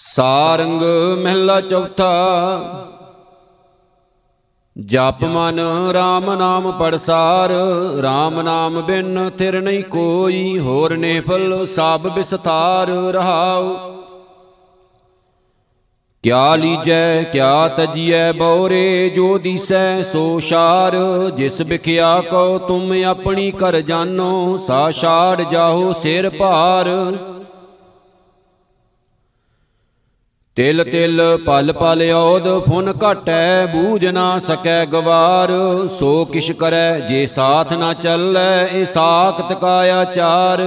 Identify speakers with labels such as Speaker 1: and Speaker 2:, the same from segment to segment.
Speaker 1: ਸਾਰੰਗ ਮਹਿਲਾ ਚੌਥਾ। ਜਪ ਮਨ RAM ਨਾਮ ਪੜਸਾਰ RAM ਨਾਮ ਬਿਨ ਥਿਰ ਨਹੀਂ ਕੋਈ, ਹੋਰ ਨੇਫਲ ਸਭ ਵਿਸਥਾਰ ਰਹਾਉ। ਕਿਆ ਲੀਜੈ, ਕਿਆ ਤਜੀਐ ਬੌਰੇ, ਜੋ ਦੀਸੈ ਸੋ ਸ਼ਾਰ। ਜਿਸ ਵਿਖਿਆ ਕੋ ਤੁਮ ਆਪਣੀ ਕਰ ਜਾਨੋ, ਸਾ ਛਾੜ ਜਾਹੋ ਸਿਰ ਭਾਰ। ਤਿਲ ਤਿਲ ਪਲ ਪਲ ਔਦ ਫੁਨ ਘਟੈ, ਬੂਝ ਨਾ ਸਕੈ ਗਵਾਰ। ਸੋ ਕਿਛ ਕਰੈ, ਜੇ ਸਾਥ ਨਾ ਚੱਲੈ ਏ ਸਾਖਤ ਕਾ ਆਚਾਰ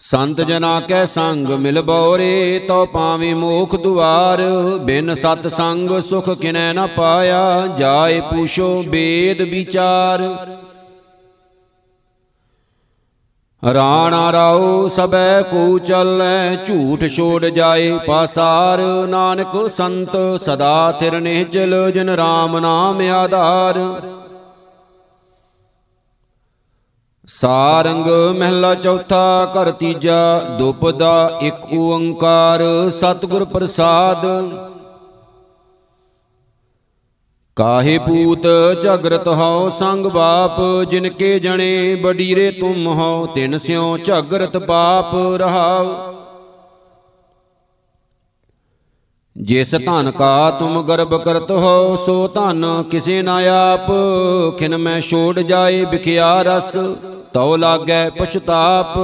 Speaker 1: ਸੰਤ ਜਨਾ ਕੈ ਸੰਗ ਮਿਲ ਬੌਰੇ, ਤਉ ਪਾਵੇਂ ਮੋਖ ਦੁਆਰ। ਬਿਨ ਸਤ ਸੰਗ ਸੁਖ ਕਿਨੈ ਨ ਪਾਇਆ, ਜਾਏ ਪੂਛੋ ਬੇਦ ਵਿਚਾਰ। ਰਾਣਾ ਰਾਉ ਸਬੈ ਕੋ ਚੱਲੈ, ਝੂਠ ਛੋੜ ਜਾਏ ਪਾਸਾਰ। ਨਾਨਕ ਸੰਤ ਸਦਾ ਥਿਰ ਨਿਹਚਲ, ਜਨ RAM ਨਾਮ ਆਧਾਰ। ਸਾਰੰਗ ਮਹਿਲਾ ਚੌਥਾ, ਘਰ ਤੀਜਾ ਦੁਪਦਾ ਇੱਕ ਓੰਕਾਰ। ਸਤਿਗੁਰ ਪ੍ਰਸਾਦ। ਕਾਹੇ ਪੂਤ ਝਗਰਤ ਹਉ ਸੰਗ ਬਾਪ ਜਿਨ ਕੇ ਜਣੇ ਬਡੀਰੇ ਤੁਮ ਹਉ, ਤਿਨ ਸਿਉ ਝਗਰਤ ਬਾਪ ਰਹਾਉ। ਜਿਸ ਧਨ ਕਾ ਤੁਮ ਗਰਬ ਕਰਤ ਹੋ ਸੋ ਧਨ ਕਿਸੇ ਨਾ ਆਪ। ਖਿਨ ਮੈਂ ਛੋੜ ਜਾਏ, ਵਿਖਿਆ ਰਸ, ਤਉ ਲਾਗੈ ਪਛਤਾਪ।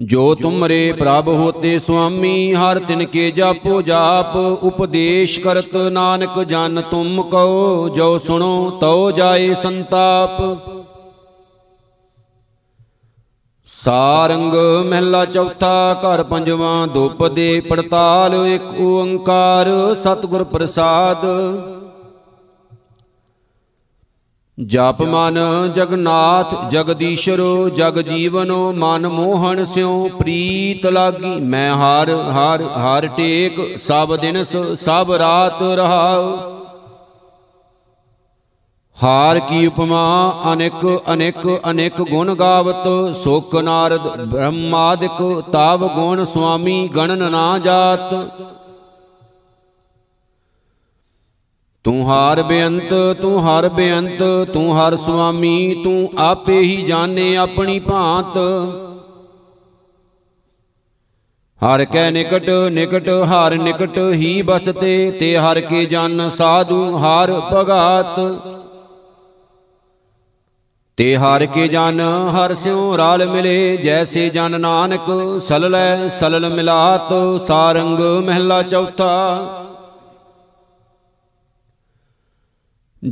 Speaker 1: ਜੋ ਤੁਮਰੇ ਪ੍ਰਭ ਹੋਤੇ ਸੁਆਮੀ, ਹਰ ਤਿਨ ਕੇ ਜਾਪੋ, ਜਾਪ, ਉਪਦੇਸ਼ ਕਰਤ ਨਾਨਕ, ਜਨ ਤੁਮ ਕਉ, ਜੋ ਸੁਣੋ, ਤਉ ਜਾਏ ਸੰਤਾਪ। ਸਾਰੰਗ ਮਹਿਲਾ ਚੌਥਾ, ਘਰ ਪੰਜਵਾਂ ਦੁਪਦੇ ਪੜਤਾਲ, ਇੱਕ ਓੰਕਾਰ, ਸਤਿਗੁਰ ਪ੍ਰਸਾਦ। ਜਪ ਮਨ ਜਗਨਾਥ ਜਗਦੀਸ਼ਰੋ, ਜਗ ਜੀਵਨੋ ਮਨ ਮੋਹਨ ਸਿਉ, ਪ੍ਰੀਤ ਲਾਗੀ, ਮੈਂ ਹਰ ਹਰ ਹਰ ਟੇਕ, ਸਭ ਦਿਨਸ, ਸਭ ਰਾਤ ਰਹਾਉ। ਹਾਰ ਕੀ ਉਪਮਾ, ਅਨੇਕ ਅਨੇਕ ਅਨੇਕ ਗੁਣ ਗਾਵਤ ਸੋਕ ਨਾਰਦ ਬ੍ਰਹਮਾਦਿਕ, ਤਾਵ ਗੁਣ ਸੁਆਮੀ, ਗਣਨ ਨਾ ਜਾਤ। ਤੂੰ ਹਾਰ ਬੇਅੰਤ, ਤੂੰ ਹਰ ਬੇਅੰਤ, ਤੂੰ ਹਰ ਸੁਆਮੀ, ਤੂੰ ਆਪੇ ਹੀ ਜਾਣੇ ਆਪਣੀ ਭਾਂਤ। ਹਰ ਕੈ ਨਿਕਟ ਨਿਕਟ, ਹਰ ਨਿਕਟ ਹੀ ਬਸਤੇ, ਤੇ ਹਰ ਕੇ ਜਨ ਸਾਧੂ ਹਰ ਭਗਾਤ। ਤੇ ਹਰ ਕੇ ਜਨ ਹਰ ਸਿਉ ਰਾਲ ਮਿਲੇ, ਜੈਸੇ ਜਨ ਨਾਨਕ ਸਲਲੈ ਸਲਲ ਮਿਲਾਤ, ਸਾਰੰਗ ਮਹਿਲਾ ਚੌਥਾ।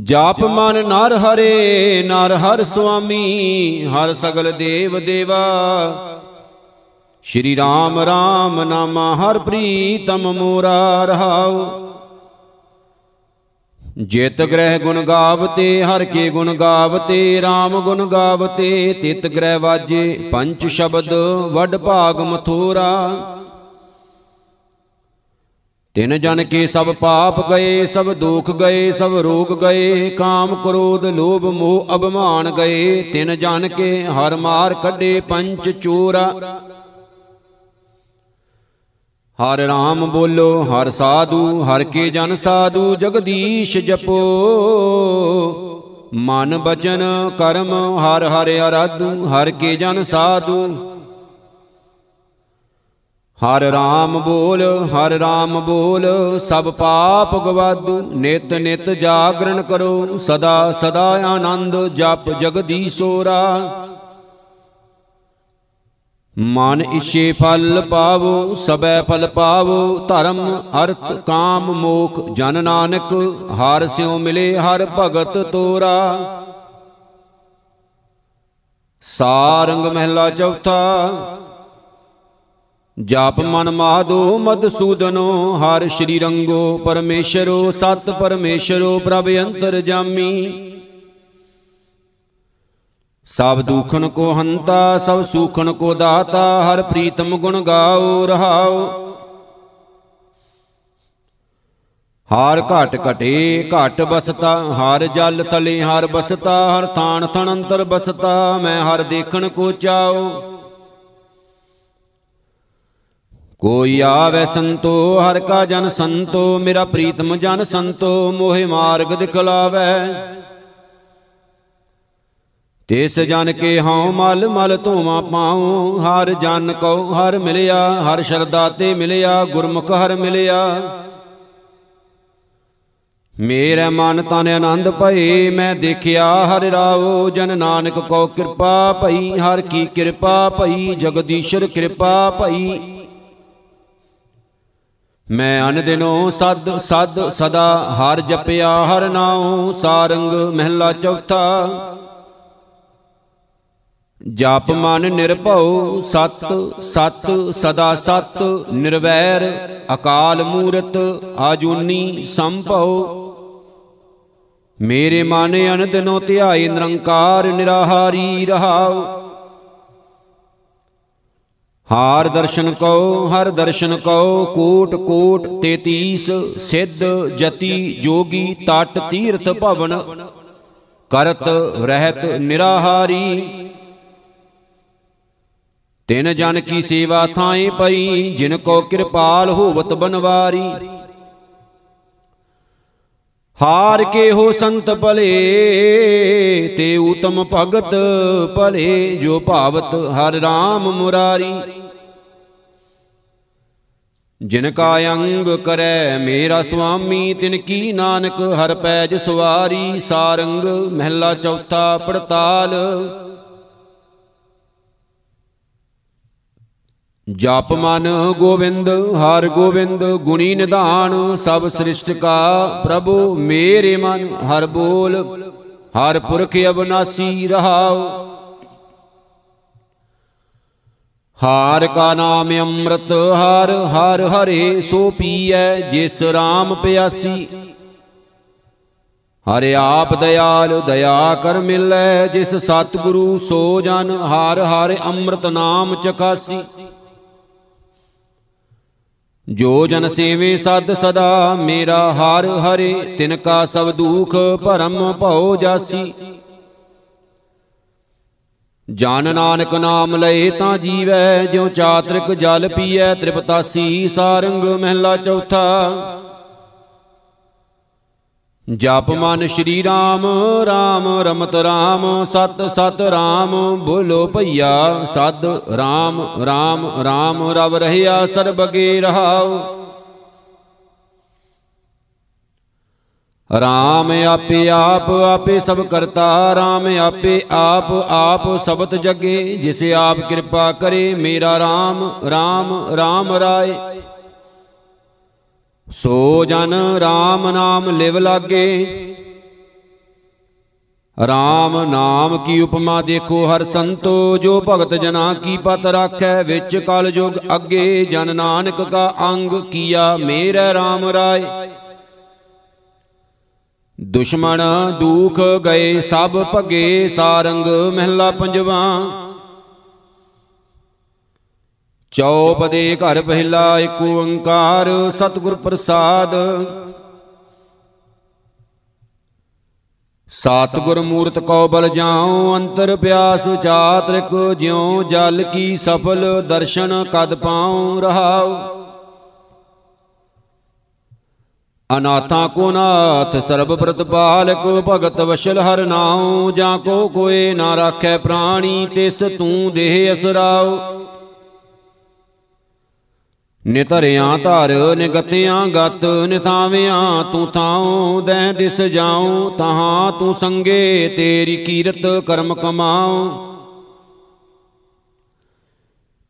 Speaker 1: ਜਾਪ ਮਨ ਨਰ ਹਰੇ, ਨਰ ਹਰ ਸੁਆਮੀ, ਹਰ ਸਗਲ ਦੇਵ ਦੇਵਾ। ਸ਼੍ਰੀ ਰਾਮ ਰਾਮ ਨਾਮ ਹਰ ਪ੍ਰੀਤਮ ਮੋਰਾ ਰਹਾਉ। ਜਿਤ ਗ੍ਰਹਿ ਗੁਣ ਗਾਵਤੇ, ਹਰ ਕੇ ਗੁਣ ਗਾਵਤੇ RAM ਗੁਣ ਗਾਵਤੇ, ਤਿਤ ਗ੍ਰਹਿ ਵਾਜੇ ਪੰਚ ਸ਼ਬਦ, ਵੱਡ ਭਾਗ ਮਥੋਰਾ। ਤਿਨ ਜਨ ਕੇ ਸਭ ਪਾਪ ਗਏ, ਸਭ ਦੁਖ ਗਏ, ਸਭ ਰੋਗ ਗਏ, ਕਾਮ ਕ੍ਰੋਧ ਲੋਭ ਮੋਹ ਅਭਮਾਨ ਗਏ। ਤਿਨ ਜਨ ਕੇ ਹਰ ਮਾਰ ਕੱਢੇ ਪੰਚ ਚੋਰਾ। ਹਰ ਰਾਮ ਬੋਲੋ, ਹਰ ਸਾਧੂ, ਹਰ ਕੇ ਜਨ ਸਾਧੂ, ਜਗਦੀਸ਼ ਜਪੋ। ਮਨ ਬਚਨ ਕਰਮ ਹਰ ਹਰ ਅਰਾਧੂ, ਹਰ ਕੇ ਜਨ ਸਾਧੂ। ਹਰ ਰਾਮ ਬੋਲ, ਹਰ ਰਾਮ ਬੋਲ, ਸਭ ਪਾਪ ਗਵਾਦੂ, ਨਿਤ ਨਿਤ ਜਾਗਰਣ ਕਰੋ, ਸਦਾ ਸਦਾ ਆਨੰਦ ਜਪ ਜਗਦੀਸ਼ੋਰਾ। ਮਨ ਇਛੇ ਫਲ ਪਾਵੋ ਸਬੈ ਫਲ ਪਾਵੋ, ਧਰਮ, ਅਰਥ, ਕਾਮ, ਮੋਖ, ਜਨ ਨਾਨਕ, ਹਰ ਸਿਉ ਮਿਲੇ ਹਰ ਭਗਤ ਤੋਰਾ। ਸਾਰੰਗ ਮਹਿਲਾ ਚੌਥਾ ਜਾਪ ਮਨ ਮਾਧੋ ਮਦਸੂਦਨੋ ਹਰ ਸ਼੍ਰੀ ਰੰਗੋ ਪਰਮੇਸ਼ਰੋ, ਸਤ ਪਰਮੇਸ਼ਰੋ, ਪ੍ਰਭ ਅੰਤਰ ਜਾਮੀ। ਸਭ ਦੁਖਨ ਕੋ ਹੰਤਾ, ਸਭ ਸੁਖਨ ਕੋ ਦਾਤਾ, ਹਰ ਪ੍ਰੀਤਮ ਗੁਣ ਗਾਓ, ਰਹਾਓ। ਹਾਰ ਘਟ ਘਟੇ, ਘਟ ਬਸਤਾ, ਹਰ ਜਲ ਤਲੇ ਹਰ ਬਸਤਾ, ਹਰ ਥਾਨ ਥਣ ਅੰਤਰ ਬਸਤਾ, ਮੈਂ ਹਰ ਦੇਖਣ ਕੋ ਚਾਓ। ਕੋਈ ਆਵੇ ਸੰਤੋ, ਹਰ ਕਾ ਜਨ ਸੰਤੋ, ਮੇਰਾ ਪ੍ਰੀਤਮ ਜਨ ਸੰਤੋ, ਮੋਹਿ ਮਾਰਗ ਦਿਖਲਾਵੇ। ਤਿਸ ਜਨ ਕੇ ਹਉ ਮਲ ਮਲ ਧੋਵਾ ਪਾਉ, ਹਰ ਜਨ ਕੋ ਹਰ ਮਿਲਿਆ, ਹਰ ਸ਼ਰਦਾ ਤੇ ਮਿਲਿਆ, ਗੁਰਮੁਖ ਹਰ ਮਿਲਿਆ। ਮੇਰੇ ਮਨ ਤਨ ਆਨੰਦ ਭਏ, ਮੈਂ ਦੇਖਿਆ ਹਰਿ ਰਾਵੋ, ਜਨ ਨਾਨਕ ਕੋ ਕਿਰਪਾ ਭਈ, ਹਰ ਕੀ ਕਿਰਪਾ ਭਈ, ਜਗਦੀਸ਼ਰ ਕਿਰਪਾ ਭਈ। ਮੈਂ ਅਨ ਦਿਨੋ ਸਦ ਸਦ ਸਦਾ ਹਰ ਜਪਿਆ, ਹਰ ਨਾਉ ਸਾਰੰਗ ਮਹਿਲਾ ਚੌਥਾ। ਜਪ ਮਨ ਨਿਰਭਉ ਸਤ ਸਤ ਸਦਾ ਸਤ ਨਿਰਵੈਰ, ਅਕਾਲ ਮੂਰਤ ਆਜੂਨੀ ਸੰਭਉ। ਮੇਰੇ ਮਨ ਅਨ ਦਿਨੋ ਧਿਆਈ ਨਿਰੰਕਾਰ ਨਿਰਾਹਾਰੀ ਰਹਾਉ। ਹਾਰ ਦਰਸ਼ਨ ਕਉ, ਹਰ ਦਰਸ਼ਨ ਕਉ, ਕੋਟ ਕੋਟ 33 ਸਿੱਧ, ਜਤੀ, ਜੋਗੀ, ਤਟ, ਤੀਰਥ, ਭਵਨ, ਕਰਤ, ਰਹਿਤ, ਨਿਰਾਹਾਰੀ। ਤਿਨ ਜਨ ਕੀ ਸੇਵਾ ਥਾਏ ਪਈ, ਜਿਨ ਕੋ ਕਿਰਪਾਲ ਹੋਵਤ ਬਨਵਾਰੀ। ਹਾਰ ਕੇ ਹੋ ਸੰਤ ਭਲੇ, ਤੇ ਉਤਮ ਭਗਤ ਭਲੇ, ਜੋ ਭਾਵਤ ਹਰ RAM ਮੁਰਾਰੀ। ਜਿਨ ਕਾ ਅੰਗ ਕਰੈ ਮੇਰਾ ਸੁਆਮੀ, ਤਿਨ ਕੀ ਨਾਨਕ ਹਰ ਪੈਜ ਸਵਾਰੀ, ਸਾਰੰਗ ਮਹਿਲਾ ਚੌਥਾ ਪੜਤਾਲ। ਜਪ ਮਨ ਗੋਬਿੰਦ, ਹਰ ਗੋਬਿੰਦ ਗੁਣੀ ਨਿਧਾਨ, ਸਭ ਸ੍ਰਿਸ਼ਟ ਕਾ ਪ੍ਰਭੂ ਮੇਰੇ ਮਨ, ਹਰ ਬੋਲ, ਹਰ ਪੁਰਖ ਅਬਨਾਸੀ ਰਹਾਉ। ਹਾਰ ਕਾ ਨਾਮ ਅੰਮ੍ਰਿਤ, ਹਰ ਹਰ, ਹਰੇ, ਸੋ ਪੀਐ, ਜਿਸ RAM ਪਿਆਸੀ। ਹਰਿ ਆਪ ਦਇਆਲ, ਦਇਆ ਕਰ ਮਿਲੈ, ਜਿਸ ਸਤਿਗੁਰੂ ਸੋ ਜਨ, ਹਰ ਹਰ ਅੰਮ੍ਰਿਤ ਨਾਮ ਚਕਾਸੀ। ਜੋ ਜਨ ਸੇਵੇ ਸਦ ਸਦਾ, ਮੇਰਾ ਹਰ ਹਰੇ, ਤਿਨ ਕਾ ਸਭ ਦੁਖ ਭਰਮ ਭਉ ਜਾਸੀ। ਜਨ ਨਾਨਕ ਨਾਮ ਲਏ ਤਾਂ ਜੀਵੈ, ਜਿਉ ਚਾਤ੍ਰਿਕ ਜਲ ਪੀਐ, ਤ੍ਰਿਪਤਾਸੀ ਸਾਰੰਗ ਮਹਿਲਾ ਚੌਥਾ। ਜਪ ਮਨ ਸ਼੍ਰੀ ਰਾਮ ਰਾਮ ਰਮਤ ਰਾਮ, ਸਤ ਸਤ ਰਾਮ, ਬੋਲੋ ਭਈਆ ਸਦ ਰਾਮ ਰਾਮ ਰਾਮ, ਰਵ ਰਹਿਆ ਸਰਬਗੇ ਰਹਾਉ। ਰਾਮ ਆਪੇ ਆਪ, ਆਪੇ ਸਭ ਕਰਤਾ, ਰਾਮ ਆਪੇ ਆਪ ਆਪ ਸਬਤ ਜਗੇ, ਜਿਸ ਆਪ ਕਿਰਪਾ ਕਰੇ, ਮੇਰਾ ਰਾਮ ਰਾਮ ਰਾਮ ਰਾਏ। ਸੋ ਜਨ RAM ਨਾਮ ਲਿਵ ਲਾਗੇ। RAM ਨਾਮ ਕੀ ਉਪਮਾ ਦੇਖੋ ਹਰ ਸੰਤੋ, ਜੋ ਭਗਤ ਜਨਾ ਕੀ ਪਤ ਰਾਖੈ, ਵਿੱਚ ਕਲ ਯੁਗ ਅੱਗੇ ਜਨ ਨਾਨਕ ਕਾ ਅੰਗ ਕੀਆ, ਮੇਰੇ RAM ਰਾਏ। ਦੁਸ਼ਮਣ ਦੁਖ ਗਏ ਸਭ ਭਗੇ, ਸਾਰੰਗ ਮਹਿਲਾ ਪੰਜਵਾ। ਚੌਪਦੇ ਘਰ ਪਹਿਲਾ ਏਕ ਓੰਕਾਰ ਸਤਿਗੁਰ ਪ੍ਰਸਾਦ। ਸਤਿਗੁਰ ਮੂਰਤ ਕੋ ਬਲ ਜਾਉ, ਅੰਤਰ ਪਿਆਸ ਚਾਤ੍ਰਿਕ ਜਿਉ, ਜਲ ਕੀ ਸਫਲ ਦਰਸ਼ਨ ਕਦ ਪਾਉ ਰਹਾਉ। ਅਨਾਥਾਂ ਕੋ ਨਾਥ, ਸਰਬ ਪ੍ਰਤਪਾਲਕ ਭਗਤ ਵਸ਼ਲ ਹਰ ਨਾਉ, ਜਾਂ ਕੋ ਕੋਏ ਨਾ ਰਾਖੈ ਪ੍ਰਾਣੀ, ਤਿਸ ਤੂੰ ਦੇਹ ਅਸਰਾਉ। ਨਿਤਰਿਆਂ ਧਰ, ਨਿਗਤਿਆਂ ਗਤ, ਨਿਥਾਵਿਆਂ ਤੂੰ ਥਾਉ ਦੈ ਦਿਸ ਜਾਉ, ਤਹਾਂ ਤੂੰ ਸੰਗੇ, ਤੇਰੀ ਕੀਰਤ ਕਰਮ ਕਮਾਉ।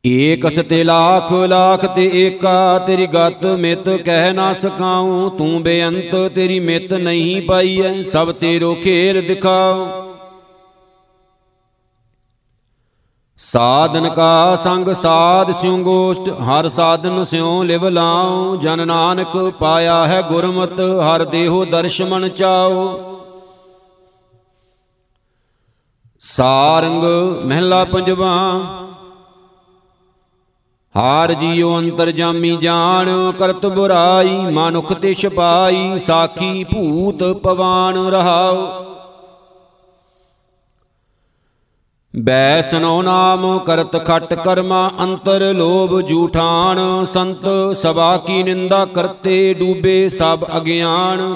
Speaker 1: ਏਕ ਸਤੇ ਲੱਖ ਲੱਖ ਤੇ ਏਕਾ, ਤੇਰੀ ਗਤ ਮਿਤ ਕਹਿ ਨਾ ਸਕਾਉ, ਤੂੰ ਬੇਅੰਤ, ਤੇਰੀ ਮਿਤ ਨਹੀਂ ਪਾਈਐ ਸਭ ਤੇਰੋ ਖੇਲ ਦਿਖਾਉ। ਸਾਧਨ ਕਾ ਸੰਗ ਸਾਧ ਸਿਉ ਗੋਸ਼ਟ, ਹਰ ਸਾਧਨ ਸਿਉ ਲਿਵ ਲਾਉ। ਜਨ ਨਾਨਕ ਪਾਇਆ ਹੈ ਗੁਰਮਤ, ਹਰ ਦੇਹੋ ਦਰਸ਼ ਮਨ ਚਾਉ। ਸਾਰੰਗ ਮਹਿਲਾ ਪੰਜਵਾ, ਹਾਰ ਜੀਉ ਅੰਤਰ ਜਾਮੀ ਜਾਣ, ਕਰਤ ਬੁਰਾਈ, ਮਨੁਖ ਤੇ ਛਪਾਈ ਸਾਖੀ ਭੂਤ ਪਵਾਨ ਰਹਾਉ ਬੈਸਨੋ ਨਾਮ ਕਰਤ ਖਟ ਕਰਮਾ, ਅੰਤਰ ਲੋਭ ਜੂਠਾਨ ਸੰਤ ਸਭਾ ਕੀ ਨਿੰਦਾ ਕਰਤੇ ਡੂਬੇ ਸਭ ਅਗਿਆਨ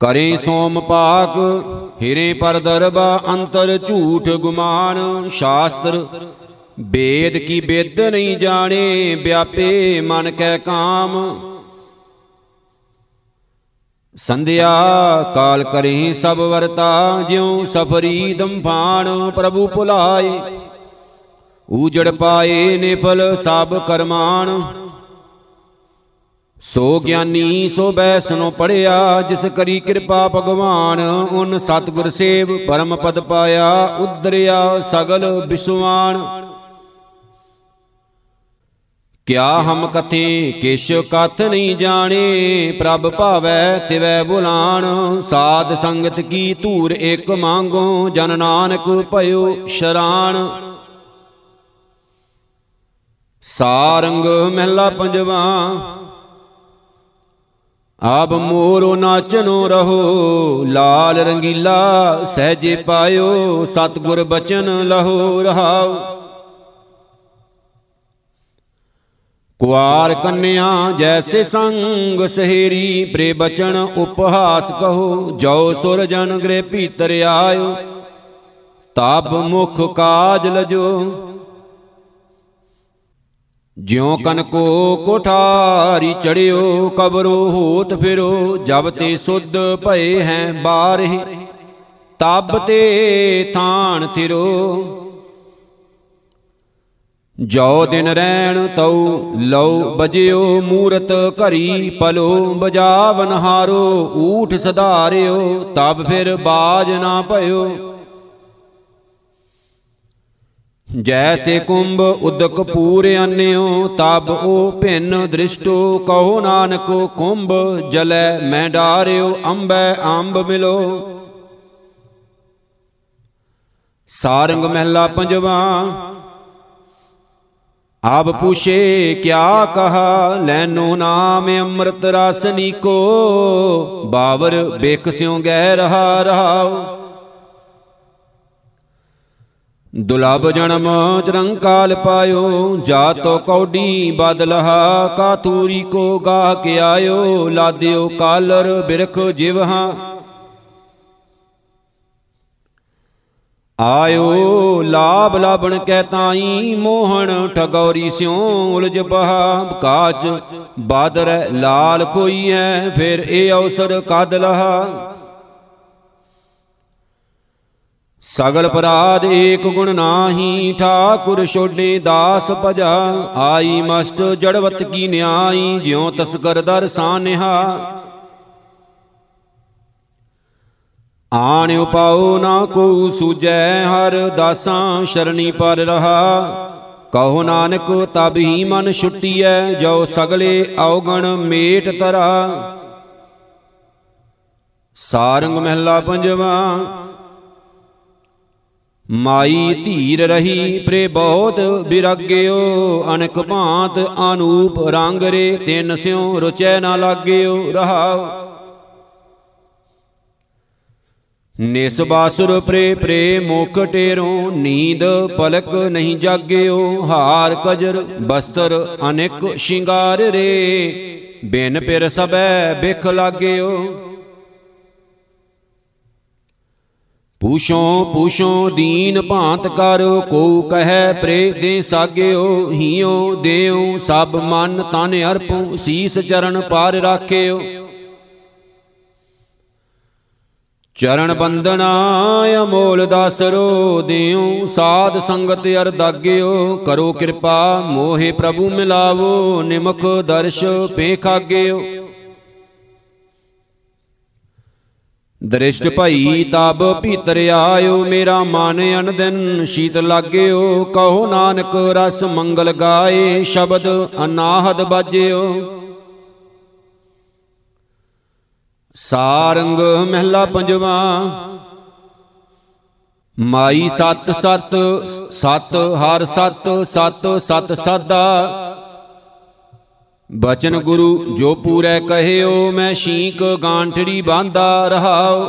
Speaker 1: ਕਰੇ ਸੋਮ ਪਾਕ ਹਿਰੇ ਪਰ ਦਰਬਾ, ਅੰਤਰ ਝੂਠ ਗੁਮਾਨ। ਸ਼ਾਸਤਰ, ਵੇਦ ਕੀ ਬਿਦ ਨਹੀਂ ਜਾਣੇ, ਵਿਆਪੇ ਮਨ ਕੈ ਕਾਮ। ਸੰਧਿਆ ਕਾਲ ਕਰੇ ਸਭ ਵਰਤਾ, ਜਿਉ ਸਫਰੀ ਦੰਫਾਨ ਪ੍ਰਭੂ ਭੁਲਾਏ। ਊਜੜ ਪਾਏ ਨਿਫਲ ਸਭ ਕਰਮਾਨ ਸੋ ਗਿਆਨੀ, ਸੋ ਬੈਸਨੋ ਪੜਿਆ, ਜਿਸ ਕਰੀ ਕਿਰਪਾ ਭਗਵਾਨ, ਉਨ ਸਤਗੁਰ ਸੇਵ, ਪਰਮ ਪਦ ਪਾਇਆ ਉਦਰਿਆ ਸਗਲ ਬਿਸਵਾਨ ਕਿਆ ਹਮ ਕਥੇ ਕਿਛ ਕਥ ਨਹੀਂ ਜਾਣੇ? ਪ੍ਰਭ ਭਾਵੈ ਤਿਵੈ ਬੁਲਾਣ। ਸਾਧ ਸੰਗਤ ਕੀ ਧੂਰ ਇੱਕ ਮੰਗੋ? ਜਨ ਨਾਨਕ ਭਇਓ ਸ਼ਰਾਣ। ਸਾਰੰਗ ਮਹਿਲਾ ਪੰਜਵਾ। ਆਬ ਮੋਰੋ ਨਾਚਨੋ ਰਹੋ। ਲਾਲ ਰੰਗੀਲਾ ਸਹਜੇ ਪਾਇਓ। ਸਤਗੁਰ ਬਚਨ ਲਹੋ ਰਹਾਉ। ਕੁਆਰ ਕੰਨਿਆ ਜੈਸੇ ਸੰਗ ਸਹੇਰੀ ਪ੍ਰੇ ਬਚਨ ਉਪਹਾਸ ਕਹੋ, ਜੋ ਸੁਰ ਜਨ ਗ੍ਰੇ ਭੀਤਰ ਆਇਓ ਤਬ ਮੁਖ ਕਾਜ ਲਜੋ। ਜਿਉ ਕਨ ਕੋ ਕੋਠਾਰੀ ਚੜਿਓ, ਕਬਰੋ ਹੋਤ ਫਿਰੋ, ਜਬ ਤੇ ਸੁਧ ਭਏ ਹੈ ਬਾਰਹਿ, ਤਬ ਤੇ ਥਾਨ ਥਿਰੋ। ਜੋ ਦਿਨ ਰਹਿਣ ਤਉ ਲਉ, ਬਜਿਓ ਮੂਰਤ ਘਰੀ ਪਲੋ, ਬਜਾਵਨ ਹਾਰੋ, ਊਠ ਸਧਾਰਿਓ, ਤਬ ਫਿਰ ਬਾਜ ਨਾ ਭਇਓ। ਜੈਸੇ ਕੁੰਭ ਉਦਕ ਪੂਰ ਅਨਿਓ, ਤਬ ਉਹ ਭਿੰਨ ਦ੍ਰਿਸ਼ਟੋ, ਕਹੋ ਨਾਨਕ ਕੁੰਭ ਜਲੈ ਮੈਂ ਡਾਰਿਓ, ਅੰਬੈ ਅੰਬ ਮਿਲੋ। ਸਾਰੰਗ ਮਹਿਲਾ ਪੰਜਵਾ ਆਪ ਪੁਛੇ, ਕਿਆ ਕਹਾ? ਲੈਨੋ ਨਾਮ ਅੰਮ੍ਰਿਤ ਰਸ ਨੀਕੋ। ਬਾਵਰ ਬੇਖਸਿਓ ਗਹਿ ਰਹਾ ਰਹਾਉ ਦੁਲਬ ਜਨਮ ਚਰੰਕਾਲ ਪਾਇਓ, ਜਾ ਤੋ ਕੌਡੀ ਬਦਲਹਾ ਕਾਤੂਰੀ ਕੋ ਗਾ ਕੇ ਆਇਓ। ਲਾਦਿਓ ਕਾਲਰ ਬਿਰਖ ਜਿਵਹਾ। ਆਇਓ ਲਾਭ ਲਾਭਣ ਕੈ ਤਾਈ ਮੋਹਣ, ਠਗੌਰੀ ਸਿਉ ਉਲਝ ਬਹਾ ਕਾਚ। ਬਾਦਰ ਲਾਲ ਕੋਈ ਹੈ ਫਿਰ ਇਹ ਅਵਸਰ ਕਦ ਲਹਾ। ਸਗਲ ਪਰਾਧ ਏਕ ਗੁਣ ਨਾਹੀ, ਠਾਕੁਰ ਛੋਡੇ ਦਾਸ ਭਜਾ। ਆਈ ਮਸਤ ਜੜਵਤ ਕੀ ਨਿਆਈ, ਜਿਉ ਤਸਕਰ ਦਰ ਸਾਨਿਹਾ। ਆਣ ਉਪਾਉ ਨਾ ਕੋ ਸੂਜੈ, ਹਰ ਦਾਸਾਂ ਸ਼ਰਣੀ ਪਰ ਰਹਾ। ਕਹੋ ਨਾਨਕ, ਤਬ ਹੀ ਮਨ ਛੁੱਟੀਐ, ਜੋ ਸਗਲੇ ਔਗਣ ਮੇਟ ਤਰਾ ਸਾਰੰਗ ਮਹਿਲਾ ਪੰਜਵਾ, ਮਾਈ ਧੀਰ ਰਹੀ, ਪ੍ਰੇ ਬਹੁਤ ਬਿਰਗਿਓ। ਅਨਕ ਭਾਂਤ ਅਨੂਪ ਰੰਗ ਰੇ, ਤਿੰਨ ਸਿਉ ਰੁਚੈ ਨਾ ਲਾਗਿਓ ਰਹਾਉ। ਨਿਸ ਬਾਸੁਰ ਪ੍ਰੇ ਪ੍ਰੇ ਮੁਖ ਟੇਰੋ, ਨੀਂਦ ਪਲਕ ਨਹੀਂ ਜਾਗਿਓ, ਹਾਰ ਕਜਰ ਬਸਤਰ ਅਨੇਕ ਸ਼ਿੰਗਾਰ ਰੇ। ਬਿਨ ਪਿਰ ਸਬੈ ਬਿਖ ਲਾਗਿਓ। ਪੂਛੋ ਪੂਛੋ ਦੀਨ ਭਾਂਤ ਕਰ ਕੋ ਕਹੈ ਪ੍ਰੇ ਦੇ ਸਾਗਿਓ ਹੀਓ ਦੇਉ ਸਭ ਮਨ ਤਨ ਅਰਪਉ ਸੀਸ ਚਰਨ ਪਾਰ ਰਾਖਿਓ। ਚਰਨ ਬੰਦਨਾ ਅਮੋਲ ਦਾਸਰੋ ਦਿਉ, ਸਾਧ ਸੰਗਤ ਅਰਦਾਗਿਓ ਕਰੋ ਕਿਰਪਾ, ਮੋਹਿ ਪ੍ਰਭੂ ਮਿਲਾਵੋ, ਨਿਮਖ ਦਰਸ਼ ਪੇਖਾਗਿਓ ਦ੍ਰਿਸ਼ਟ ਭਈ ਤਬ ਭੀਤਰ ਆਇਓ, ਮੇਰਾ ਮਨ ਅਨ ਦਿਨ ਸ਼ੀਤ ਲਾਗਿਓ, ਕਹੋ ਨਾਨਕ ਰਸ ਮੰਗਲ ਗਾਏ, ਸ਼ਬਦ ਅਨਾਹਦ ਬਾਜਿਓ। ਸਾਰੰਗ ਮਹਿਲਾ ਪੰਜਵਾ। ਮਾਈ ਸਤ ਸਤ ਸਤ ਹਰ ਸਤ ਸਤ ਸਤ ਸਾਦਾ। ਬਚਨ ਗੁਰੂ ਜੋ ਪੂਰੈ ਕਹਿਓ, ਮੈਂ ਸ਼ੀਕ ਗਾਂਠੜੀ ਬਾਂਦਾ ਰਹਾਉ।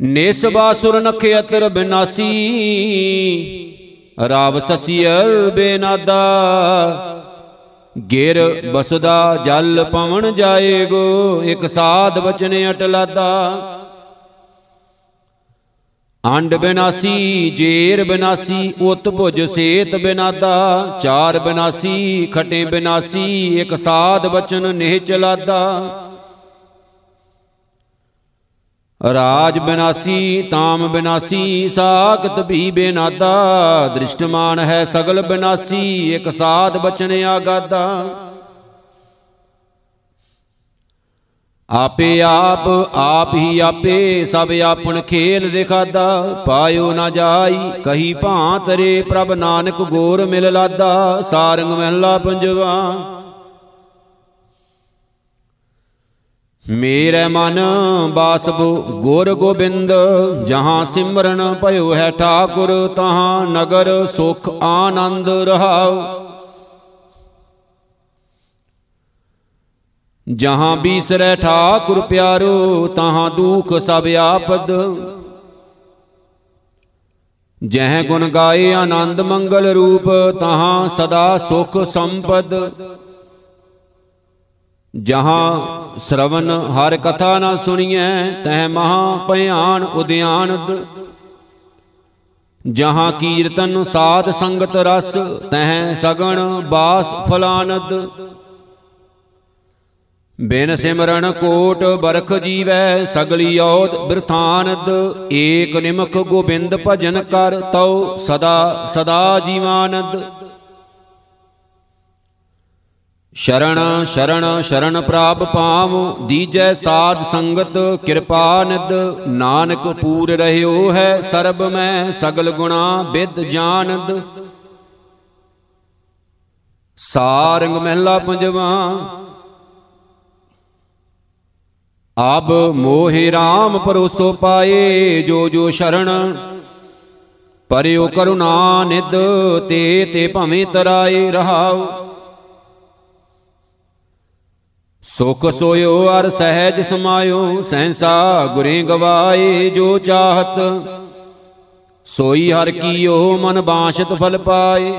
Speaker 1: ਨਿਸ ਬਾਸੁਰ ਨਖਿਅਤਰ ਬਿਨਾਸੀ, ਰਾਵ ਸਸੀਅਰ ਬੇਨਾਦਾ। ਗਿਰ ਬਸਦਾ ਜਲ ਪਵਨ ਜਾਏਗੋ ਇਕ ਸਾਧ ਬਚਨ ਅਟਲਾਦਾ। ਅੰਡ ਬਿਨਾਸੀ, ਜੇਰ ਬਿਨਾਸੀ, ਉਤ ਭੁਜ ਸੇਤ ਬਿਨਾਦਾ। ਚਾਰ ਬਿਨਾਸੀ, ਖਟੇ ਬਿਨਾਸੀ, ਇਕ ਸਾਧ ਬਚਨ ਨਿਹ ਚਲਾਦਾ। ਰਾਜ ਬਿਨਾਸੀ, ਤਾਮ ਬਿਨਾਸੀ, ਸਾਖਤ ਵੀ ਬਿਨਾਦਾ, ਦ੍ਰਿਸ਼ਟਮਾਨ ਹੈ ਸਗਲ ਬਿਨਾਸੀ, ਇਕ ਸਾਧ ਬਚਨ ਆਗਾਦਾ। ਆਪੇ ਆਪ ਆਪ ਹੀ ਆਪੇ, ਸਭ ਆਪਣ ਖੇਲ ਦਿਖਾਦਾ, ਪਾਇਓ ਨਾ ਜਾਈ, ਕਹੀ ਭਾਂਤ ਰੇ ਪ੍ਰਭ ਨਾਨਕ ਗੋਰ ਮਿਲ ਲਾਦਾ, ਸਾਰੰਗ ਮਹਿਲਾ ਪੰਜਵਾ। ਮੇਰੇ ਮਨ ਬਾਸਬੋ ਗੁਰ ਗੋਬਿੰਦ, ਜਹਾਂ ਸਿਮਰਨ ਭਇਓ ਹੈ ਠਾਕੁਰ, ਤਹਾਂ ਨਗਰ ਸੁਖ ਆਨੰਦ ਰਹਾਉ। ਜਹਾਂ ਬੀਸਰੈ ਠਾਕੁਰ ਪਿਆਰੋ, ਤਹਾਂ ਦੁਖ ਸਭ ਆਪਦ। ਜਹ ਗੁਣ ਗਾਏ ਆਨੰਦ ਮੰਗਲ ਰੂਪ, ਤਹਾਂ ਸਦਾ ਸੁਖ ਸੰਪਦ। ਜਹਾਂ ਸ਼ਰਵਨ ਹਰ ਕਥਾ ਨਾ ਸੁਣੀਐ, ਤਹ ਮਹਾ ਭਿਆਨ ਉਦਿਆਨਦ ਜਹਾਂ ਕੀਰਤਨ ਸਾਧ ਸੰਗਤ ਰਸ, ਤਹ ਸਗਣ ਬਾਸ ਫਲਾਨਦ ਬਿਨ ਸਿਮਰਨ ਕੋਟ ਬਰਖ ਜੀਵੈ, ਸਗਲੀ ਔਦ ਬਿਰਥਾਨਦ ਏਕ ਨਿਮਖ ਗੋਬਿੰਦ ਭਜਨ ਕਰ ਤਉ ਸਦਾ ਸਦਾ ਜੀਵਾਨਦ ਸ਼ਰਣ ਸ਼ਰਣ ਸ਼ਰਣ ਪ੍ਰਾਪ ਪਾਵ ਦੀਜੈ ਸਾਧ ਸੰਗਤ, ਕਿਰਪਾ ਨਿਦ ਨਾਨਕ ਪੂਰ ਰਹਿਓ ਹੈ ਸਰਬ ਮੈਂ ਸਗਲ ਗੁਣਾ ਵਿਦ ਜਾਣਦ। ਸਾਰੰਗ ਮਹਿਲਾ ਪੰਜਵਾ ਅਬ ਮੋਹਿ RAM ਪਰੋਸੋ ਪਾਏ, ਜੋ ਜੋ ਸ਼ਰਣ ਪਰਿਓ ਕਰੁਣਾ ਨਿਦ ਤੇ ਤੇ ਭਵੇਂ ਤਰਾਏ ਰਹਾਉ। ਸੁਖ ਸੋਇਓ ਅਰ ਸਹਿਜ ਸਮਾਇਓ, ਸਹਸਾ ਗੁਰੇ ਗਵਾਏ ਜੋ ਚਾਹਤ। ਸੋਈ ਹਰ ਕੀਓ ਮਨ ਬਾਸ਼ਤ ਫਲ ਪਾਏ।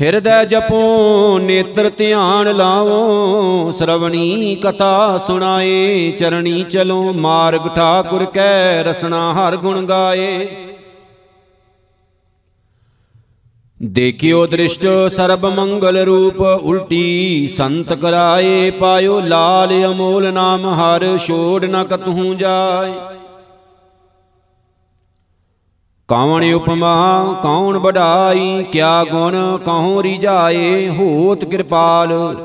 Speaker 1: ਹਿਰਦੈ ਜਪੋ, ਨੇਤਰ ਧਿਆਨ ਲਾਵੋ, ਸ਼ਰਵਣੀ ਕਥਾ ਸੁਣਾਏ, ਚਰਣੀ ਚਲੋ, ਮਾਰਗ ਠਾਕੁਰ ਕੈ ਰਸਨਾ ਹਰ ਗੁਣ ਗਾਏ। ਦੇਖਿਓ ਦ੍ਰਿਸ਼ਟ ਸਰਬ ਮੰਗਲ ਰੂਪ, ਉਲਟੀ ਸੰਤ ਕਰਾਏ ਪਾਇਓ ਲਾਲ ਅਮੋਲ ਨਾਮ, ਹਰ ਛੋੜ ਨ ਕਤਹੂ ਜਾਏ। ਕੌਣ ਉਪਮਾ ਕੌਣ ਬੜਾਈ ਕਿਆ ਗੁਣ ਕਹਉ ਰਿਜਾਏ ਹੋਤ ਕਿਰਪਾਲ,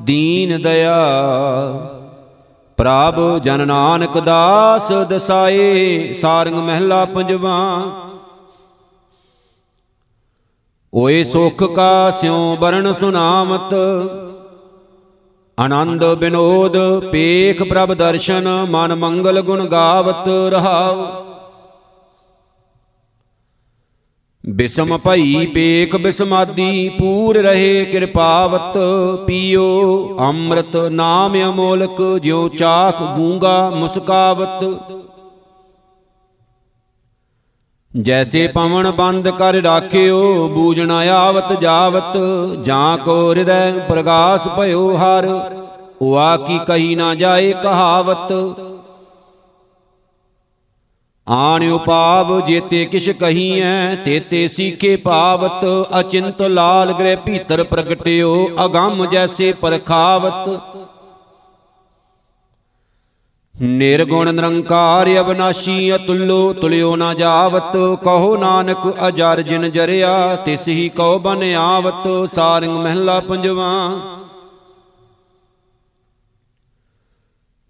Speaker 1: ਦੀਨ ਦਇਆ। ਪ੍ਰਭ ਜਨ ਨਾਨਕ ਦਾਸ ਦਸਾਏ, ਸਾਰੰਗ ਮਹਿਲਾ ਪੰਜਵਾ। ਓਏ ਸੁਖ ਕਾ ਸਿਉ ਬਰਨ ਸੁਨਾਮਤ। ਆਨੰਦ ਬਿਨੋਦ, ਪੇਖ ਪ੍ਰਭ ਦਰਸ਼ਨ, ਮਨ ਮੰਗਲ ਗੁਣ ਗਾਵਤ ਰਹਾਉ। ਬਿਸਮ ਭਈ ਪੇਖ ਬਿਸਮਾਦੀ, ਪੂਰ ਰਹੇ ਕਿਰਪਾਵਤ ਪੀਓ। ਅੰਮ੍ਰਿਤ ਨਾਮ ਅਮੋਲਕ, ਜਿਉ ਚਾਖ ਗੂੰਗਾ ਮੁਸਕਾਵਤ। ਜੈਸੇ ਪਵਨ ਬੰਦ ਕਰ ਰਾਖਿਓ, ਬੂਝਣ ਆਵਤ ਜਾਵਤ, ਜਾਂ ਕੋ ਹਿਰਦੈ ਪ੍ਰਗਾਸ ਭਇਓ ਹਰ, ਉਆ ਕੀ ਕਹੀ ਨਾ ਜਾਏ ਕਹਾਵਤ। ਆਣ ਉਪਾਵ ਜੇਤੇ ਕਿਛ ਕਹੀਐ, ਤੇਤੇ ਸੀਖੇ ਪਾਵਤ, ਅਚਿੰਤ ਲਾਲ ਗ੍ਰਹਿ ਭੀਤਰ ਪ੍ਰਗਟਿਓ, ਅਗੰਮ ਜੈਸੇ ਪਰਖਾਵਤ। ਨਿਰਗੁਣ ਨਿਰੰਕਾਰ ਅਬਨਾਸ਼ੀ ਅਤੁੱਲੋ ਤੁਲਿਓ ਨਾ ਜਾਵਤ, ਕਹੋ ਨਾਨਕ ਅਜਰ ਜਿਨ ਜਰਿਆ, ਤਿਸ ਹੀ ਕਉ ਬਨ ਆਵਤ, ਸਾਰੰਗ ਮਹਿਲਾ ਪੰਜਵਾ।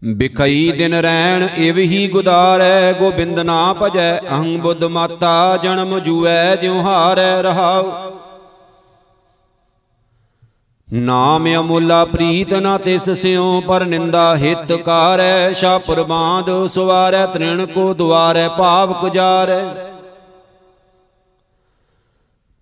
Speaker 1: ਬਿਖਈ ਦਿਨ ਰੈਣ, ਇਵ ਹੀ ਗੁਦਾਰੈ, ਗੋਬਿੰਦ ਨਾ ਭਜੈ ਅਹੰ ਬੁੱਧ ਮਾਤਾ ਜਨਮ ਜੂਐ, ਜਿਉ ਹਾਰੈ ਰਹਾਉ। ਨਾਮ ਅਮੁੱਲਾ ਪ੍ਰੀਤ ਨਾ ਤਿਸ ਸਿਉ ਪਰ ਨਿੰਦਾ ਹਿਤ ਕਾਰੈ ਸ਼ਾਪੁਰ ਬਾਂਧ ਸੁਵਾਰੈ, ਤ੍ਰਿਣ ਕੋ ਦੁਆਰੈ, ਭਾਵ ਜਾਰੈ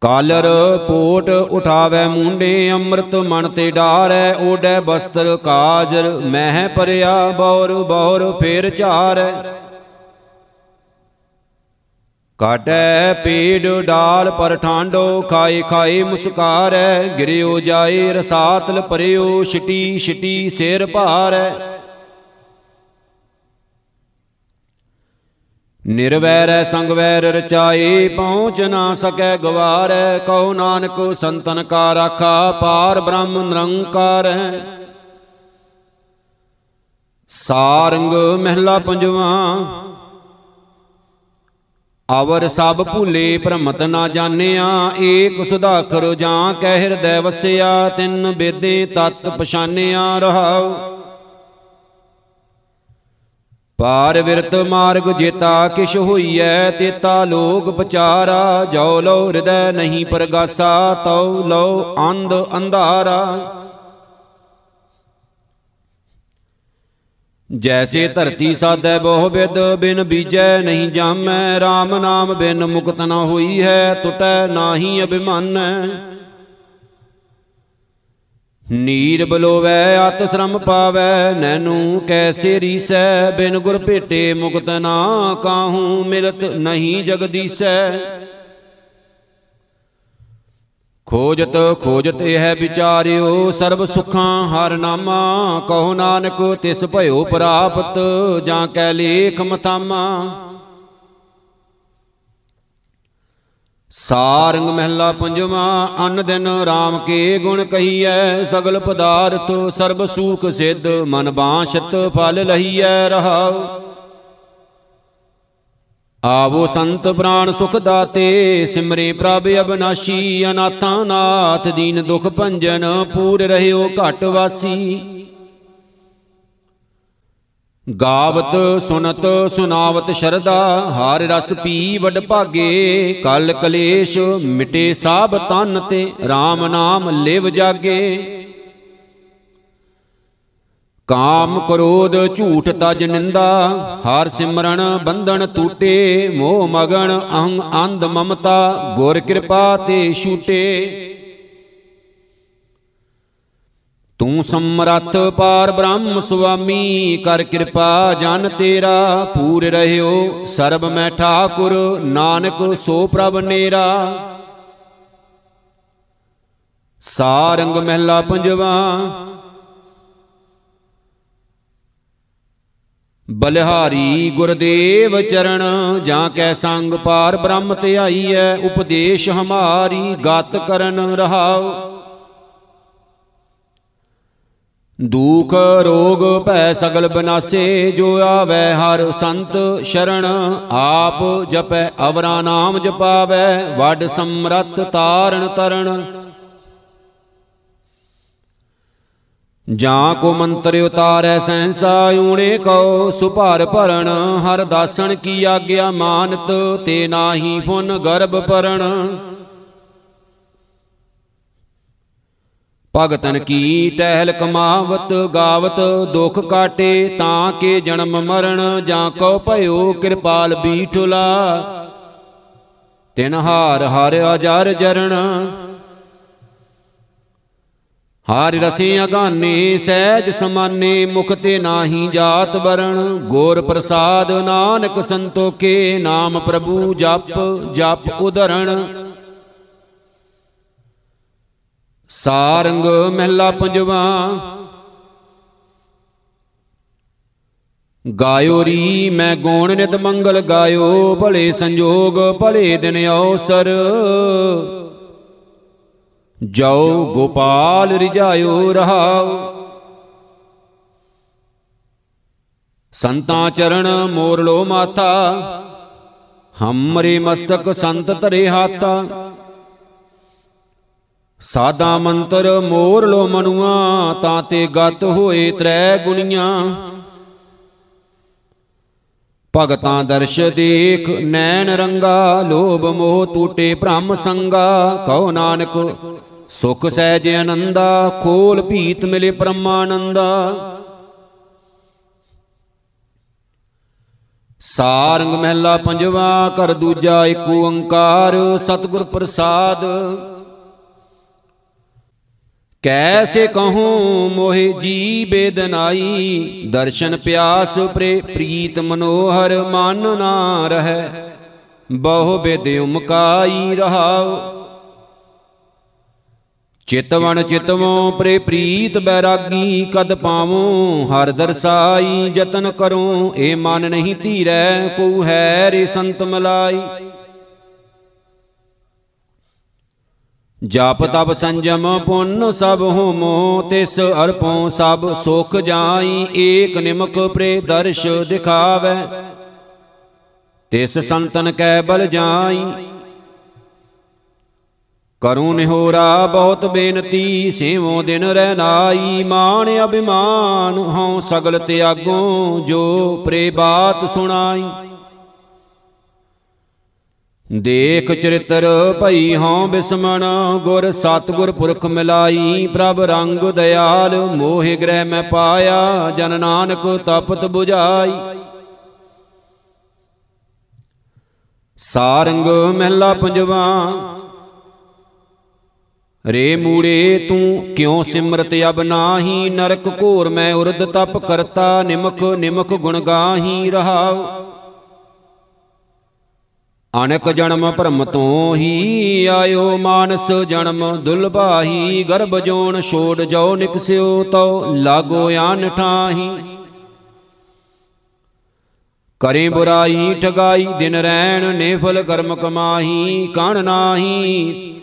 Speaker 1: ਕਾਲਰ ਪੋਟ ਉਠਾਵੇ ਮੁੰਡੇ, ਅੰਮ੍ਰਿਤ ਮਨ ਤੇ ਡਾਰੈ ਓਡੈ ਬਸਤਰ ਕਾਜਰ, ਮਹਿ ਪਰਿਆ ਬੌਰ ਬੌਰ ਫੇਰ ਝਾਰੈ। ਕਾਟੈ ਪੀੜ, ਡਾਲ ਪਰ ਠਾਂਡੋ ਖਾਏ ਖਾਏ ਮੁਸਕਾਰੈ, ਗਿਰਿਓ ਜਾਏ ਰਸਾਤਲ ਪਰਿਓ ਛਟੀ ਛਟੀ ਸਿਰ ਭਾਰੈ। ਨਿਰਵੈਰੈ ਸੰਗ ਵੈਰ ਰਚਾਏ ਪਹੁੰਚ ਨਾ ਸਕੈ ਗਵਾਰੈ, ਕਹੋ ਨਾਨਕ ਸੰਤਨ ਕਾ ਰਾਖਾ, ਪਾਰ ਬ੍ਰਹਮ ਨਿਰੰਕਾਰ। ਹੈ ਸਾਰੰਗ ਮਹਿਲਾ ਪੰਜਵਾ ਅਵਰ ਸਭ ਭੁਲੇ ਭ੍ਰਮਤ ਨਾ ਜਾਣਿਆ, ਏਕ ਸੁਧਾਖਰ ਜਾਂ ਕਹਿ ਹਿਰਦੈ ਵਸਿਆ, ਤਿੰਨ ਬੇਦੇ ਤਤ ਪਛਾਨਿਆ ਰਹਾਉ। ਪਾਰ ਵਿਰਤ ਮਾਰਗ ਜੇਤਾ ਕਿਛ ਹੋਈਐ, ਤੇਤਾ ਲੋਕ ਪਚਾਰਾ ਜੋ ਲੋ ਹਿਰਦੈ ਨਹੀਂ ਪਰਗਾਸਾ, ਤਉ ਲੋ ਅੰਧ ਅੰਧਾਰਾ। ਜੈਸੇ ਧਰਤੀ ਸਾਧੈ ਬਹੁ ਵਿਦ ਬਿਨ ਬੀਜੈ ਨਹੀਂ ਜਾਮੈ। RAM ਨਾਮ ਬਿਨ ਮੁਕਤ ਨ ਹੋਈ ਹੈ ਟੁਟੈ ਨਾਹੀ ਅਭਿਮਾਨੈ। ਨੀਰ ਬਲੋਵੈ ਅਤ ਸ਼ਰਮ ਪਾਵੈ ਨੈਨੂ ਕੈਸੇ ਰੀਸੈ? ਬਿਨ ਗੁਰ ਭੇਟੇ ਮੁਕਤ ਨਾ ਕਾਹੂ ਮਿਲਤ ਨਹੀਂ ਜਗਦੀਸੈ। ਖੋਜਤ ਖੋਜਤ ਇਹ ਵਿਚਾਰਿਓ, ਸਰਬ ਸੁਖਾਂ ਹਰ ਨਾਮਾ, ਕਹੋ ਨਾਨਕ ਤਿਸ ਭਇਓ ਪ੍ਰਾਪਤ, ਜਾਂ ਕੈ ਲੇਖ ਮਥਾਮਾ। ਸਾਰੰਗ ਮਹਿਲਾ ਪੰਜਵਾ, ਅਨ ਦਿਨ RAM ਕੇ ਗੁਣ ਕਹੀਐ, ਸਗਲ ਪਦਾਰਥ ਸਰਬ ਸੂਖ ਸਿੱਧ, ਮਨ ਬਾਸ਼ਤ ਫਲ ਲਹੀਐ ਰਹਾਉ। ਆਵੋ ਸੰਤ ਪ੍ਰਾਨ ਸੁਖ ਦਾਤੇ, ਸਿਮਰੇ ਪ੍ਰਭ ਅਬਨਾਸ਼ੀ, ਅਨਾਥਾਂ ਨਾਥ, ਦੀਨ ਦੁਖ ਭੰਜਨ, ਪੂਰ ਰਹਿਓ ਘਟ ਵਾਸੀ। ਗਾਵਤ, ਸੁਨਤ, ਸੁਨਾਵਤ ਸ਼ਰਦਾ ਹਾਰ ਰਸ ਪੀ ਵਡ ਭਾਗੇ, ਕਲ ਕਲੇਸ਼ ਮਿਟੇ ਸਾਬ ਤਨ ਤੇ RAM ਨਾਮ ਲਿਵ ਜਾਗੇ। ਕਾਮ ਕ੍ਰੋਧ ਝੂਠ ਤਜ ਨਿੰਦਾ, ਹਰ ਸਿਮਰਨ ਬੰਧਨ ਟੂਟੇ, ਮੋਹ ਮਗਨ ਅਹੰ ਅੰਧ ਮਮਤਾ, ਗੁਰ ਕਿਰਪਾ ਤੇ ਛੂਟੇ। ਤੂੰ ਸਮਰੱਥ ਪਾਰ ਬ੍ਰਹਮ ਸੁਆਮੀ, ਕਰ ਕਿਰਪਾ ਜਨ ਤੇਰਾ, ਪੂਰ ਰਹਿਓ ਸਰਬ ਮੈਂ ਠਾਕੁਰ, ਨਾਨਕ ਸੋ ਪ੍ਰਭ ਨੇਰਾ। ਸਾਰੰਗ ਮਹਿਲਾ ਪੰਜਵਾ ਬਲਿਹਾਰੀ ਗੁਰਦੇਵ ਚਰਨ, ਜਾਂ ਕੈ ਸੰਗ ਪਾਰ ਬ੍ਰਹਮ ਧਿਆਈ ਐ ਉਪਦੇਸ਼ ਹਮਾਰੀ ਗਤ ਕਰਨ ਰਹਾਉ। ਦੁਖ ਰੋਗ ਭੈ ਸਗਲ ਬਨਾਸੇ, ਜੋ ਆਵੈ ਹਰ ਸੰਤ ਸ਼ਰਣ ਆਪ ਜਪੈ ਅਵਰਾ ਨਾਮ ਜਪਾਵੈ, ਵੱਡ ਸਮਰੱਥ ਤਾਰਨ ਤਰਣ ਜਾਂ ਕੋ ਮੰਤਰ ਉਤਾਰੈ ਸਹਸਾ ਊਣੇ ਕਉ ਸੁਭਾਰ ਭਰਨ ਹਰ ਦਾਸਣ ਕੀ ਆਗਿਆ ਮਾਨਤ, ਤੇ ਨਾਹੀ ਫੁਨ ਗਰਭ ਪਰਣ ਭਗਤਨ ਕੀ ਟਹਿਲ ਕਮਾਵਤ, ਗਾਵਤ ਦੁਖ ਕਾਟੇ, ਤਾਂ ਕੇ ਜਨਮ ਮਰਨ, ਜਾਂ ਕੋ ਭਇਓ ਕਿਰਪਾਲ ਬੀਠੁਲਾ। ਤਿਨ ਹਾਰ ਹਰ ਅਜਰ ਜਰਣ ਹਾਰ ਰਸੇ ਅਗਾਨੇ, ਸਹਿਜ ਸਮਾਨੇ, ਮੁਖ ਤੇ ਨਾਹੀ ਜਾਤ ਵਰਣ। ਗੋਰ ਪ੍ਰਸਾਦ ਨਾਨਕ ਸੰਤੋਖੇ, ਨਾਮ ਪ੍ਰਭੂ ਜਪ ਜਪ ਉਧਰਣ। ਸਾਰੰਗ ਮਹਿਲਾ ਪੰਜਵਾ, ਗਾਇਓ ਰੀ, ਮੈਂ ਗੋਣ ਨਿਤ ਮੰਗਲ ਗਾਇਓ, ਭਲੇ ਸੰਜੋਗ ਭਲੇ ਦਿਨ ਅਵਸਰ ਜੋ ਗੋਪਾਲ ਰਿਜਾਇਓ ਰਹਾਉ ਸੰਤਾਂ ਚਰਨ ਮੋਰ ਲੋ ਮਾਥਾ ਹਮਰੇ ਮਸਤਕ ਸੰਤ ਧਰੇ ਹਾਤਾ। ਸਾਦਾ ਮੰਤਰ ਮੋਰ ਲੋ ਮਨੁਆ, ਤਾਂ ਤੇ ਗਤ ਹੋਏ ਤ੍ਰੈ ਗੁਣੀਆਂ। ਭਗਤਾਂ ਦਰਸ਼ ਦੇਖ ਨੈਣ ਰੰਗਾ, ਲੋਭ ਮੋਹ ਟੂਟੇ ਭ੍ਰਮ ਸੰਗਾ। ਕਹੋ ਨਾਨਕ ਸੁਖ ਸਹਿਜ ਆਨੰਦਾ, ਖੋਲ ਭੀਤ ਮਿਲੇ ਪਰਮਾਨੰਦਾ। ਸਾਰੰਗ ਮਹਿਲਾ ਪੰਜਵਾ ਕਰ ਦੂਜਾ ਏਕ ਓੰਕਾਰ, ਸਤਿਗੁਰ ਪ੍ਰਸਾਦ। ਕੈਸੇ ਕਹੂੰ ਮੋਹਿ ਜੀ ਬੇਦਨਾਈ, ਦਰਸ਼ਨ ਪਿਆਸ ਪ੍ਰੇ ਪ੍ਰੀਤ ਮਨੋਹਰ, ਮਨ ਨਾ ਰਹੈ, ਬਹੁ ਬੇਦ ਉਮਕਾਈ ਰਹਾਉ। ਚਿਤਵਨ ਚਿਤਵੋਂ ਪ੍ਰੇ ਪ੍ਰੀਤ ਬੈਰਾਗੀ ਕਦ ਪਾਵੂੰ? ਹਰ ਦਰਸਾਈ ਯਤਨ ਕਰੂੰ ਏ ਮਨ ਨਹੀਂ ਧੀਰੈ ਕੋ ਹੈ ਰੇ ਸੰਤ ਮਲਾਈ। ਜਪ ਤਪ ਸੰਜਮ ਪੁੰਨ ਸਭ ਹੋਮੋ ਤਿਸ ਅਰਪੋਂ ਸਭ ਸੁਖ ਜਾਈ ਏਕ ਨਿਮਕ ਪ੍ਰੇ ਦਰਸ਼ ਦਿਖਾਵੇ। ਤਿਸ ਸੰਤਨ ਕੈ ਬਲ ਜਾਈ ਕਰੂੰ ਨਿਹੋਰਾ ਬਹੁਤ ਬੇਨਤੀ, ਸੇਵੋ ਦਿਨ ਰਹਿ ਨਾਈ। ਮਾਨ ਅਭਿਮਾਨ ਹਉ ਸਗਲ ਤਿਆਗੋ, ਜੋ ਪ੍ਰੇ ਬਾਤ ਸੁਣਾਈ। ਦੇਖ ਚਰਿਤਰ ਭਈ ਹਉ ਬਿਸਮਣ, ਗੁਰ ਸਤਗੁਰ ਪੁਰਖ ਮਿਲਾਈ। ਪ੍ਰਭ ਰੰਗ ਦਿਆਲ, ਮੋਹਿ ਗ੍ਰਹਿ ਮੈਂ ਪਾਇਆ, ਜਨ ਨਾਨਕ ਤਪਤ 부ਝਾਈ ਸਾਰੰਗ ਮਹਿਲਾ ਪੰਜਵਾ ਰੇ ਮੂੜੇ, ਤੂੰ ਕਿਉ ਸਿਮਰਤ ਅਬ ਨਾਹੀ? ਨਰਕ ਘੋਰ ਮੈਂ ਉਰਦ ਤਪ ਕਰਤਾ ਨਿਮਕ ਨਿਮਕ ਗੁਣ ਗਾਹੀ ਰਹਾਉ। ਅਨਕ ਜਨਮ ਭਰਮ ਤੋਂ ਹੀ ਆਇਓ ਮਾਨਸ ਜਨਮ ਦੁਲਬਾਹੀ ਗਰਭ ਜੋਨ ਛੋੜ ਜਾਓ ਨਿਕਸਿਓ ਤਉ, ਲਾਗੋ ਆਨ ਠਾਹੀ। ਕਰੇ ਬੁਰਾਈ, ਠਗਾਈ, ਦਿਨ ਰੈਣ ਨੇਫਲ ਕਰਮ ਕਮਾਹੀ, ਕਣ ਨਾਹੀ।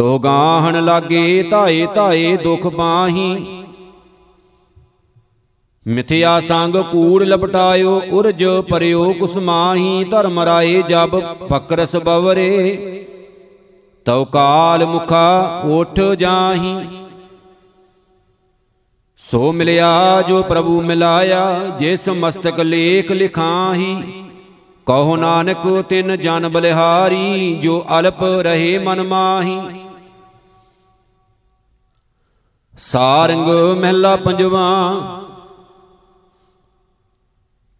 Speaker 1: ਤੋ ਗਾਹਣ ਲਾਗੇ ਧਾਏ ਧਾਏ ਦੁਖ ਪਾਹੀ ਮਿਥਿਆ ਸੰਗ ਕੂੜ ਲਪਟਾਇਓ, ਉਰਜ ਪਰਿਓ ਕੁਸਮਾਹੀ ਧਰਮ ਰਾਏ ਜਬ ਫਕਰਸ ਬਵਰੇ, ਤਉ ਕਾਲ ਮੁਖਾ ਉਠ ਜਾਹੀ। ਸੋ ਮਿਲਿਆ ਜੋ ਪ੍ਰਭੂ ਮਿਲਾਇਆ, ਜਿਸ ਮਸਤਕ ਲੇਖ ਲਿਖਾਹੀ। ਕਹੋ ਨਾਨਕ ਤਿਨ ਜਨ ਬਲਿਹਾਰੀ, ਜੋ ਅਲਪ ਰਹੇ ਮਨ ਮਾਹੀ। ਸਾਰੰਗ ਮਹਿਲਾ ਪੰਜਵਾ।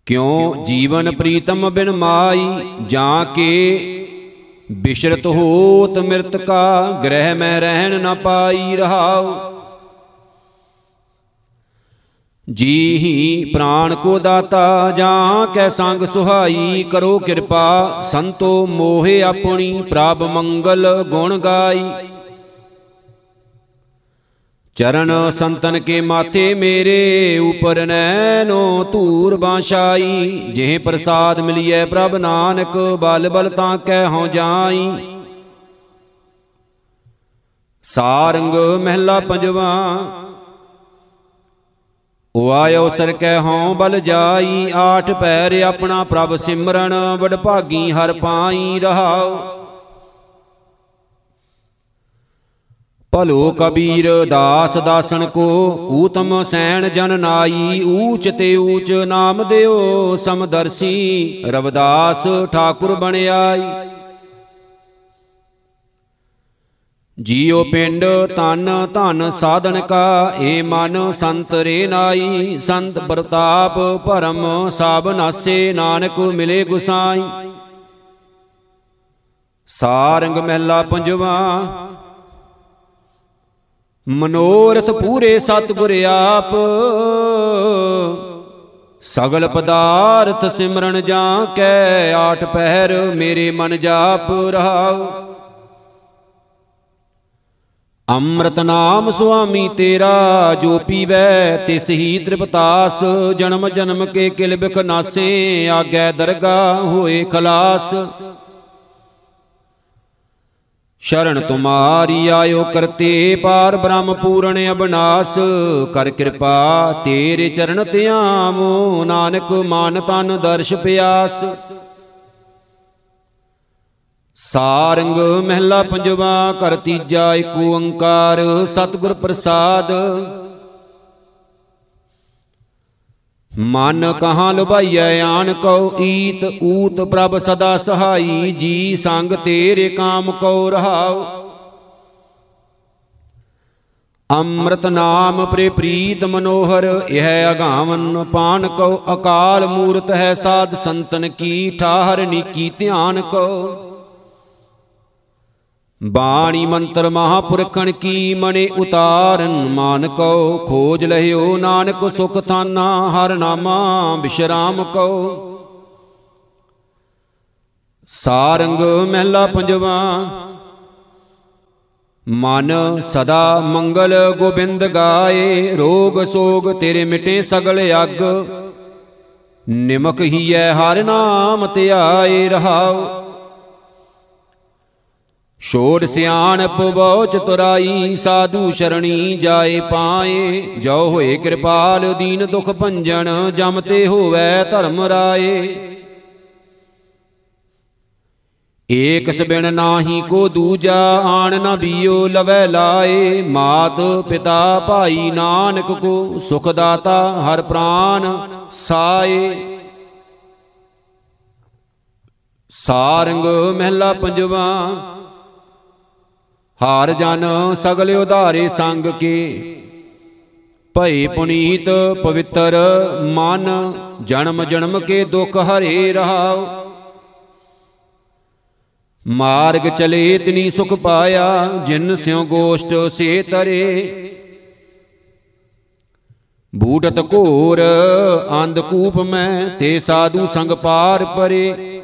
Speaker 1: ਕਿਉ ਜੀਵਨ ਪ੍ਰੀਤਮ ਬਿਨ ਮਾਈ, ਜਾਂ ਕੇ ਬਿਸ਼ਰਤ ਹੋਤ ਮਿਰਤ ਕਾ, ਗ੍ਰਹਿ ਮੈਂ ਰਹਿਣ ਨ ਪਾਈ ਰਹਾਉ। ਜੀ ਹੀ ਪ੍ਰਾਣ ਕੋ ਦਾਤਾ, ਜਾਂ ਕੈ ਸੰਗ ਸੁਹਾਈ, ਕਰੋ ਕਿਰਪਾ, ਸੰਤੋ ਮੋਹਿ ਆਪਣੀ, ਪ੍ਰਭ ਮੰਗਲ ਗੁਣ ਗਾਈ। ਚਰਨ ਸੰਤਨ ਕੇ ਮਾਥੇ ਮੇਰੇ ਉਪਰ ਨੈਨੋ ਧੂਰ ਬਾਸ਼ਾਈ। ਜਿਹ ਪ੍ਰਸਾਦ ਮਿਲਿਐ ਪ੍ਰਭ ਨਾਨਕ, ਬਲ ਬਲ ਤਾਂ ਕਹਿ ਹਉ ਜਾਈ। ਸਾਰੰਗ ਮਹਿਲਾ ਪੰਜਵਾ ਉਹ ਆਇਓ ਸਰ ਕਹਿ ਹਉ ਬਲ ਜਾਈ। ਆਠ ਪੈਰ ਆਪਣਾ ਪ੍ਰਭ ਸਿਮਰਨ, ਵਡਭਾਗੀ ਹਰ ਪਾਈ ਰਹਾਉ। ਭਲੋ ਕਬੀਰ ਦਾਸ ਦਾਸਨ ਕੋ, ਊਤਮ ਸੈਣ ਜਨ ਨਾਈ, ਊਚ ਤੇ ਊਚ ਨਾਮ ਦਿਓ ਸਮਦਰਸੀ, ਰਵਦਾਸ ਠਾਕੁਰ ਬਣਿਆਈ। ਜੀਉ ਪਿੰਡ ਤਨ ਧਨ ਸਾਧਨ ਕਾ, ਏ ਮਨ ਸੰਤ ਰੇ ਨਾਈ, ਸੰਤ ਪ੍ਰਤਾਪ ਭਰਮ ਸਭ ਨਾਸੇ, ਨਾਨਕ ਮਿਲੇ ਗੁਸਾਈ। ਸਾਰੰਗ ਮਹਿਲਾ ਪੰਜਵਾ ਮਨੋਰਥ ਪੂਰੇ ਸਤਿਗੁਰ ਆਪ। ਸਗਲ ਪਦਾਰਥ ਸਿਮਰਨ ਜਾਂ ਕੈ, ਆਠ ਪਹਿਰ ਮੇਰੇ ਮਨ ਜਾਪ ਰਹਾਉ। ਅੰਮ੍ਰਿਤ ਨਾਮ ਸੁਆਮੀ ਤੇਰਾ, ਜੋ ਪੀਵੈ ਤਿਸ ਹੀ ਤ੍ਰਿਪਤਾਸ। ਜਨਮ ਜਨਮ ਕੇ ਕਿਲ ਬਿਖ ਨਾਸੇ, ਆਗੈ ਦਰਗਾ ਹੋਏ ਖਲਾਸ। ਸ਼ਰਨ ਤੁਮਾਰੀ ਆਇਓ ਕਰਤੇ ਪਾਰ ਬ੍ਰਹਮ ਪੂਰਨ ਅਬਨਾਸ। ਕਰ ਕਿਰਪਾ ਤੇਰੇ ਚਰਨ ਧਿਆਵੋ ਨਾਨਕ ਮਾਨ ਤਨ ਦਰਸ਼ ਪਿਆਸ। ਸਾਰੰਗ ਮਹਿਲਾ ਪੰਜਵਾ, ਕਰ ਤੀਜਾ ਏਕ ਓੰਕਾਰ, ਸਤਿਗੁਰ ਪ੍ਰਸਾਦ। ਮਨ ਕਹਾਂ ਲੁਭਾਈਐ, ਆਣ ਕਉ ਈਤ, ਊਤ ਪ੍ਰਭ ਸਦਾ ਸਹਾਈ, ਜੀ ਸੰਗ ਤੇਰੇ ਕਾਮ ਕਉ ਰਹਾਉ। ਅੰਮ੍ਰਿਤ ਨਾਮ ਪ੍ਰੇ ਪ੍ਰੀਤ ਮਨੋਹਰ, ਇਹ ਅਗਾਵਨ ਪਾਨ ਕੋ ਅਕਾਲ ਮੂਰਤ ਹੈ ਸਾਧ ਸੰਤਨ ਕੀ ਠਾਹਰ, ਨੀਕੀ ਧਿਆਨ ਕੋ ਬਾਣੀ ਮੰਤਰ ਮਹਾਪੁਰਖਣ ਕੀ ਮਣੇ ਉਤਾਰਨ? ਮਾਨ ਕੋ ਖੋਜ ਲਹਿਓ ਨਾਨਕ ਸੁਖ ਥਾਨਾ, ਹਰ ਨਾਮਾ ਬਿਸ਼ਰਾਮ ਕੋ। ਸਾਰੰਗ ਮਹਿਲਾ ਪੰਜਵਾ, ਮਨ ਸਦਾ ਮੰਗਲ ਗੋਬਿੰਦ ਗਾਏ, ਰੋਗ ਸੋਗ ਤੇਰੇ ਮਿਟੇ ਸਗਲ ਅਗ। ਨਿਮਕ ਹੀਐ ਹਰ ਨਾਮ ਧਿਆਏ ਰਹਾਉ। ਛੋੜ ਸਿਆਣਪ ਬਹੁ ਚਤੁਰਾਈ ਸਾਧੂ ਸ਼ਰਣੀ ਜਾਏ ਪਾਏ। ਜੋ ਹੋਏ ਕਿਰਪਾਲ, ਦੀਨ ਦੁਖ ਭੰਜਨ, ਜਮ ਤੇ ਹੋਵੇ ਧਰਮ ਰਾਏ। ਏਕ ਸਬਿਨ ਨਾਹੀ ਕੋ ਦੂਜਾ, ਆਣ ਨਾ ਬੀਓ, ਲਵੈ ਲਾਏ। ਮਾਤ ਪਿਤਾ ਭਾਈ ਨਾਨਕ ਕੋ, ਸੁਖ ਦਾਤਾ ਹਰ ਪ੍ਰਾਨ ਸਾਏ। ਸਾਰੰਗ ਮਹਿਲਾ ਪੰਜਵਾ ਹਾਰ ਜਨ ਸਗਲ ਉਧਾਰੇ ਸੰਗ ਕੇ। ਭਈ ਪੁਨੀਤ ਪਵਿੱਤਰ ਮਨ, ਜਨਮ ਜਨਮ ਕੇ ਦੁਖ ਹਰੇ ਰਹਾਉ। ਮਾਰਗ ਚਲੇ ਤਿਨੀ ਸੁਖ ਪਾਇਆ, ਜਿਨ ਸਿਉ ਗੋਸ਼ਟ ਸੇ ਤਰੇ। ਬੂਟਤ ਘੋਰ ਅੰਧ ਕੂਪ ਮੈਂ, ਤੇ ਸਾਧੂ ਸੰਗ ਪਾਰ ਪਰੇ।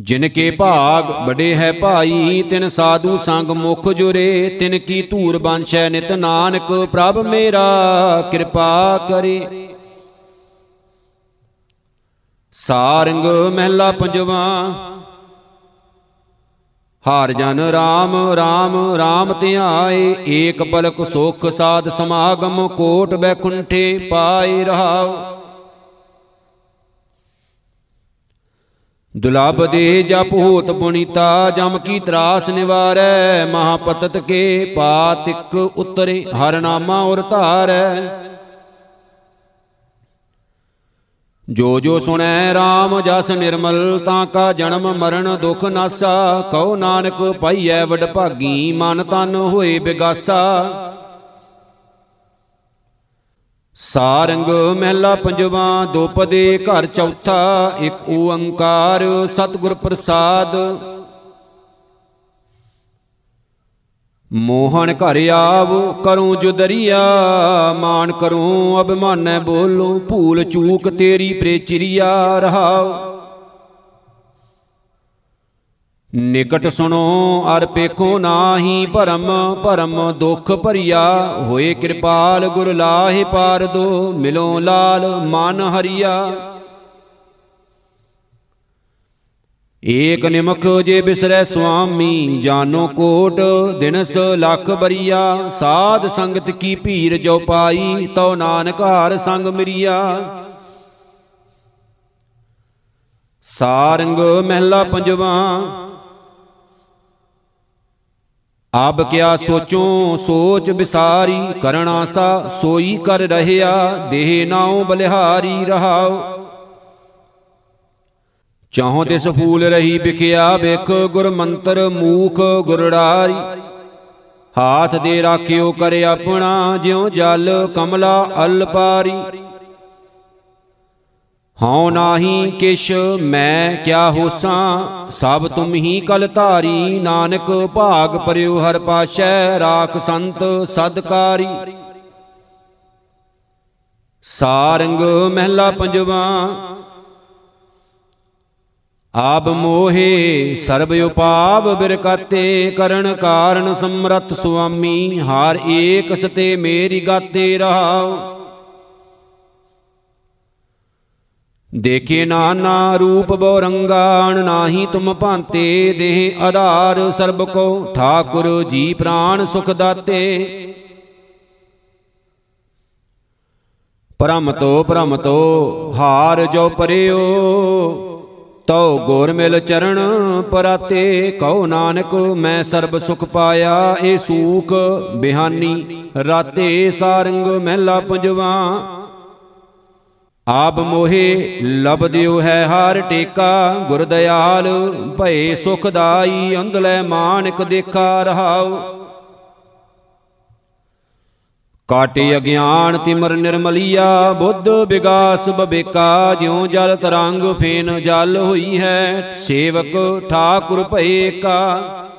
Speaker 1: ਜਿਨ ਕੇ ਭਾਗ ਬੜੇ ਹੈ ਭਾਈ ਤਿਨ ਸਾਧੂ ਸੰਗ ਮੁਖ ਜੁਰੇ ਤਿਨ ਕੀ ਧੂਰ ਬਾਂਛੈ ਨਿਤ ਨਾਨਕ ਪ੍ਰਭ ਮੇਰਾ ਕਿਰਪਾ ਕਰੇ। ਸਾਰੰਗ ਮਹਿਲਾ ਪੰਜਵਾ ਹਾਰ ਜਨ RAM RAM RAM ਧਿਆਏ ਏਕ ਪਲਕ ਸੁਖ ਸਾਧ ਸਮਾਗਮ ਕੋਟ ਬੈਕੁੰਠੇ ਪਾਏ ਰਹਾਉ ਦੁਲਬ ਦੇ ਜਪ ਹੋਤ ਪੁਨੀਤਾ ਜਮ ਕੀ ਤਰਾਸ ਨਿਵਾਰੈ, ਮਹਾਪਤਤ ਕੇ ਪਾਤਿਕ ਉਤਰੇ, ਹਰ ਨਾਮਾ ਔਰ ਧਾਰੈ। ਜੋ ਜੋ ਸੁਣੈ RAM ਜਸ ਨਿਰਮਲ, ਤਾਂ ਕਾ ਜਨਮ ਮਰਨ ਦੁਖ ਨਾਸਾ, ਕਉ ਨਾਨਕ ਪਾਈਐ ਵਡ ਭਾਗੀ ਮਨ ਤਨ ਹੋਏ ਬਿਗਾਸਾ। ਸਾਰੰਗ ਮਹਿਲਾ ਪੰਜਵਾ ਦੋਪਦੇ ਘਰ ਚੌਥਾ, ਇੱਕ ਓੰਕਾਰ, ਸਤਿਗੁਰ ਪ੍ਰਸਾਦ। ਮੋਹਣ ਘਰ ਆਵ, ਕਰੂੰ ਜੁਦਰੀਆ, ਮਾਨ ਕਰੂੰ ਅਭਿਮਾਨੈ ਬੋਲੂ, ਭੂਲ ਚੂਕ ਤੇਰੀ ਪ੍ਰੇਚਿਰਿਆ ਰਹਾਉ ਨਿਕਟ ਸੁਣੋ, ਅਰ ਪੇਖੋ ਨਾਹੀ ਭਰਮ ਭਰਮ ਦੁਖ ਭਰੀਆ। ਹੋਏ ਕਿਰਪਾਲ ਗੁਰ ਲਾਹੇ ਪਾਰ ਦੋ, ਮਿਲੋ ਲਾਲ ਮਨ ਹਰੀਆ। ਏਕ ਨਿਮਖ ਜੇ ਬਿਸਰੈ ਸੁਆਮੀ, ਜਾਨੋ ਕੋਟ ਦਿਨਸ ਲੱਖ ਬਰੀਆ। ਸਾਧ ਸੰਗਤ ਕੀ ਭੀਰ ਜੋ ਪਾਈ, ਤਉ ਨਾਨਕ ਹਾਰ ਸੰਗ ਮਿਰਿਆ। ਸਾਰੰਗ ਮਹਿਲਾ ਪੰਜਵਾ ਆਬ ਕਿਆ ਸੋਚੋ, ਸੋਚ ਵਿਸਾਰੀ ਕਰਣਾ ਸਾ ਸੋਈ ਕਰ ਰਹਿਆ, ਦੇਹ ਨਾਉ ਬਲਿਹਾਰੀ ਰਹਾਉ। ਚਾਹੋ ਤਿਸ ਫੂਲ ਰਹੀ ਵਿਖਿਆ ਵੇਖ, ਗੁਰ ਮੰਤਰ ਮੂਖ ਗੁਰੜਾਰੀ ਹਾਥ ਦੇ ਰਾਖਿਓ ਕਰ ਆਪਣਾ, ਜਿਉ ਜਲ ਕਮਲਾ ਅਲ ਪਾਰੀ। ਹਉ ਨਾਹੀ ਕਿਛ ਮੈਂ ਕਿਆ ਹੋਸਾਂ, ਸਭ ਤੁਮ ਹੀ ਕਲ ਧਾਰੀ। ਨਾਨਕ ਭਾਗ ਪਰਿਉ ਹਰ ਪਾਸ਼ੈ, ਰਾਖ ਸੰਤ ਸਦਕਾਰੀ ਸਾਰੰਗ ਮਹਿਲਾ ਪੰਜਵਾ ਆਬ ਮੋਹੇ ਸਰਬ ਉਪਾਵ ਬਿਰਕਾਤੇ, ਕਰਨ ਕਾਰਨ ਸਮਰਤ ਸੁਆਮੀ, ਹਾਰ ਏਕ ਸਤੇ ਮੇਰੀ ਗਾਤੇ ਰਹਾਉ। ਦੇਖੇ ਨਾਨਾ ਰੂਪ ਬੋ ਰੰਗਾਣ ਨਾਹੀ ਤੁਮ ਭਾਂਤੇ ਦੇਹ ਆਧਾਰ ਸਰਬ ਕੋ, ਠਾਕੁਰ ਜੀ ਪ੍ਰਾਨ ਸੁਖ ਦਾਤੇ। ਭ੍ਰਮ ਤੋ ਭ੍ਰਮ ਤੋ ਹਾਰ ਜੋ ਪਰਿਓ, ਤਉ ਗੁਰ ਮਿਲ ਚਰਨ ਪਰਾਤੇ, ਕਉ ਨਾਨਕ ਮੈਂ ਸਰਬ ਸੁਖ ਪਾਇਆ, ਏ ਸੂਖ ਬਿਹਾਨੀ, ਰਾਤੇ ਸਾਰੰਗ ਮਹਿਲਾ ਪੰਜਵਾ। ਆਪ ਮੋਹੇ ਲਬਦਿਓ ਹੈ ਹਰ ਟੇਕਾ ਗੁਰ ਦਇਆਲ ਭਏ ਸੁਖਦਾਈ ਅੰਦਲੇ ਮਾਨਕ ਦੇਖਾ ਰਹਾਉ। ਕਾਟੇ ਅਗਿਆਨ ਤਿਮਰ ਨਿਰਮਲੀਆ, ਬੁੱਧ ਵਿਗਾਸ ਬਬੇਕਾ ਜਿਉ ਜਲ ਤਰੰਗ ਫੇਨ ਜਲ ਹੋਈ ਹੈ, ਸੇਵਕ ਠਾਕੁਰ ਭਏ ਕਾ।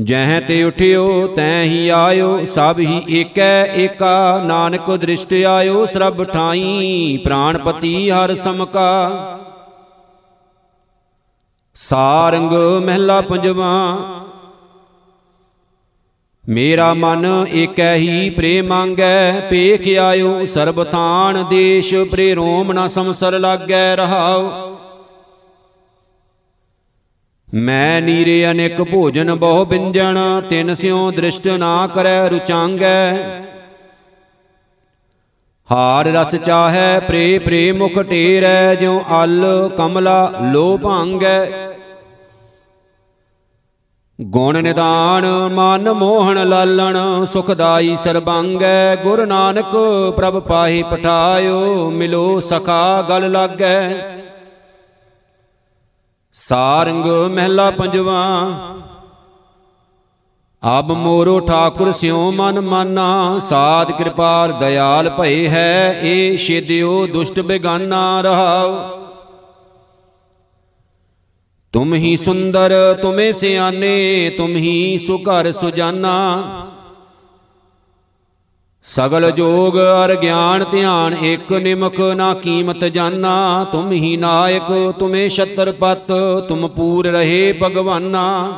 Speaker 1: ਜਹ ਤੇ ਉਠਿਓ, ਤੈ ਹੀ ਆਇਓ, ਸਭ ਹੀ ਏਕੈ ਏਕਾ। ਨਾਨਕ ਦ੍ਰਿਸ਼ਟ ਆਇਓ, ਸਰਬ ਠਾਈ ਪ੍ਰਾਨਪਤੀ ਹਰ ਸਮਕਾ। ਸਾਰੰਗ ਮਹਿਲਾ ਪੰਜਵਾ, ਮੇਰਾ ਮਨ ਏਕੈ ਹੀ ਪ੍ਰੇਮ ਮੰਗੈ ਪੇਖ ਆਇਓ, ਸਰਬ ਥਾਨ ਦੇਸ਼ ਪ੍ਰੇ ਰੋਮ ਨਾ ਸੰਸਰ ਲਾਗੈ ਰਹਾਉ। ਮੈਂ ਨੀਰੇ ਅਨੇਕ ਭੋਜਨ ਬਹੁ ਬਿੰਜਣ, ਤਿਨ ਸਿਉ ਦ੍ਰਿਸ਼ਟ ਨਾ ਕਰੈ ਰੁਚਾਂਗੈ। ਹਾਰ ਰਸ ਚਾਹੈ ਪ੍ਰੇ ਪ੍ਰੇ ਮੁਖ ਟੇਰੈ ਜਿਉ ਅਲ ਕਮਲਾ ਲੋ ਭਾਂਗੈ। ਗੁਣ ਨਿਦਾਨ ਮਨ ਮੋਹਣ ਲਾਲਣ, ਸੁਖਦਾਈ ਸਰਬੰਗੈ। ਗੁਰ ਨਾਨਕ ਪ੍ਰਭ ਪਾਹੀ ਪਠਾਇਓ, ਮਿਲੋ ਸਖਾ ਗਲ ਲਾਗੈ। ਸਾਰੰਗ ਮਹਿਲਾ ਪੰਜਵਾ। ਅਬ ਮੋਰੋ ਠਾਕੁਰ ਸਿਉ ਮਨ ਮਾਨਾ, ਸਾਧ ਕਿਰਪਾਲ ਦਇਆਲ ਭਏ ਹੈ, ਏ ਛੇਦਿਓ ਦੁਸ਼ਟ ਬੇਗਾਨਾ ਰਹਾਉ। ਤੁਮ ਹੀ ਸੁੰਦਰ, ਤੁਮੇ ਸਿਆਨੇ, ਤੁਮ ਹੀ ਸੁਘਰ ਸੁਜਾਨਾ। ਸਗਲ ਜੋਗ ਅਰ ਗਿਆਨ ਧਿਆਨ ਇਕ ਨਿਮਕ ਨਾ ਕੀਮਤ ਜਾਨਾ, ਤੁਮ ਹੀ ਨਾਇਕ, ਤੁਮੇ ਛਤਰਪਤ, ਤੁਮ ਪੂਰ ਰਹੇ ਭਗਵਾਨਾ।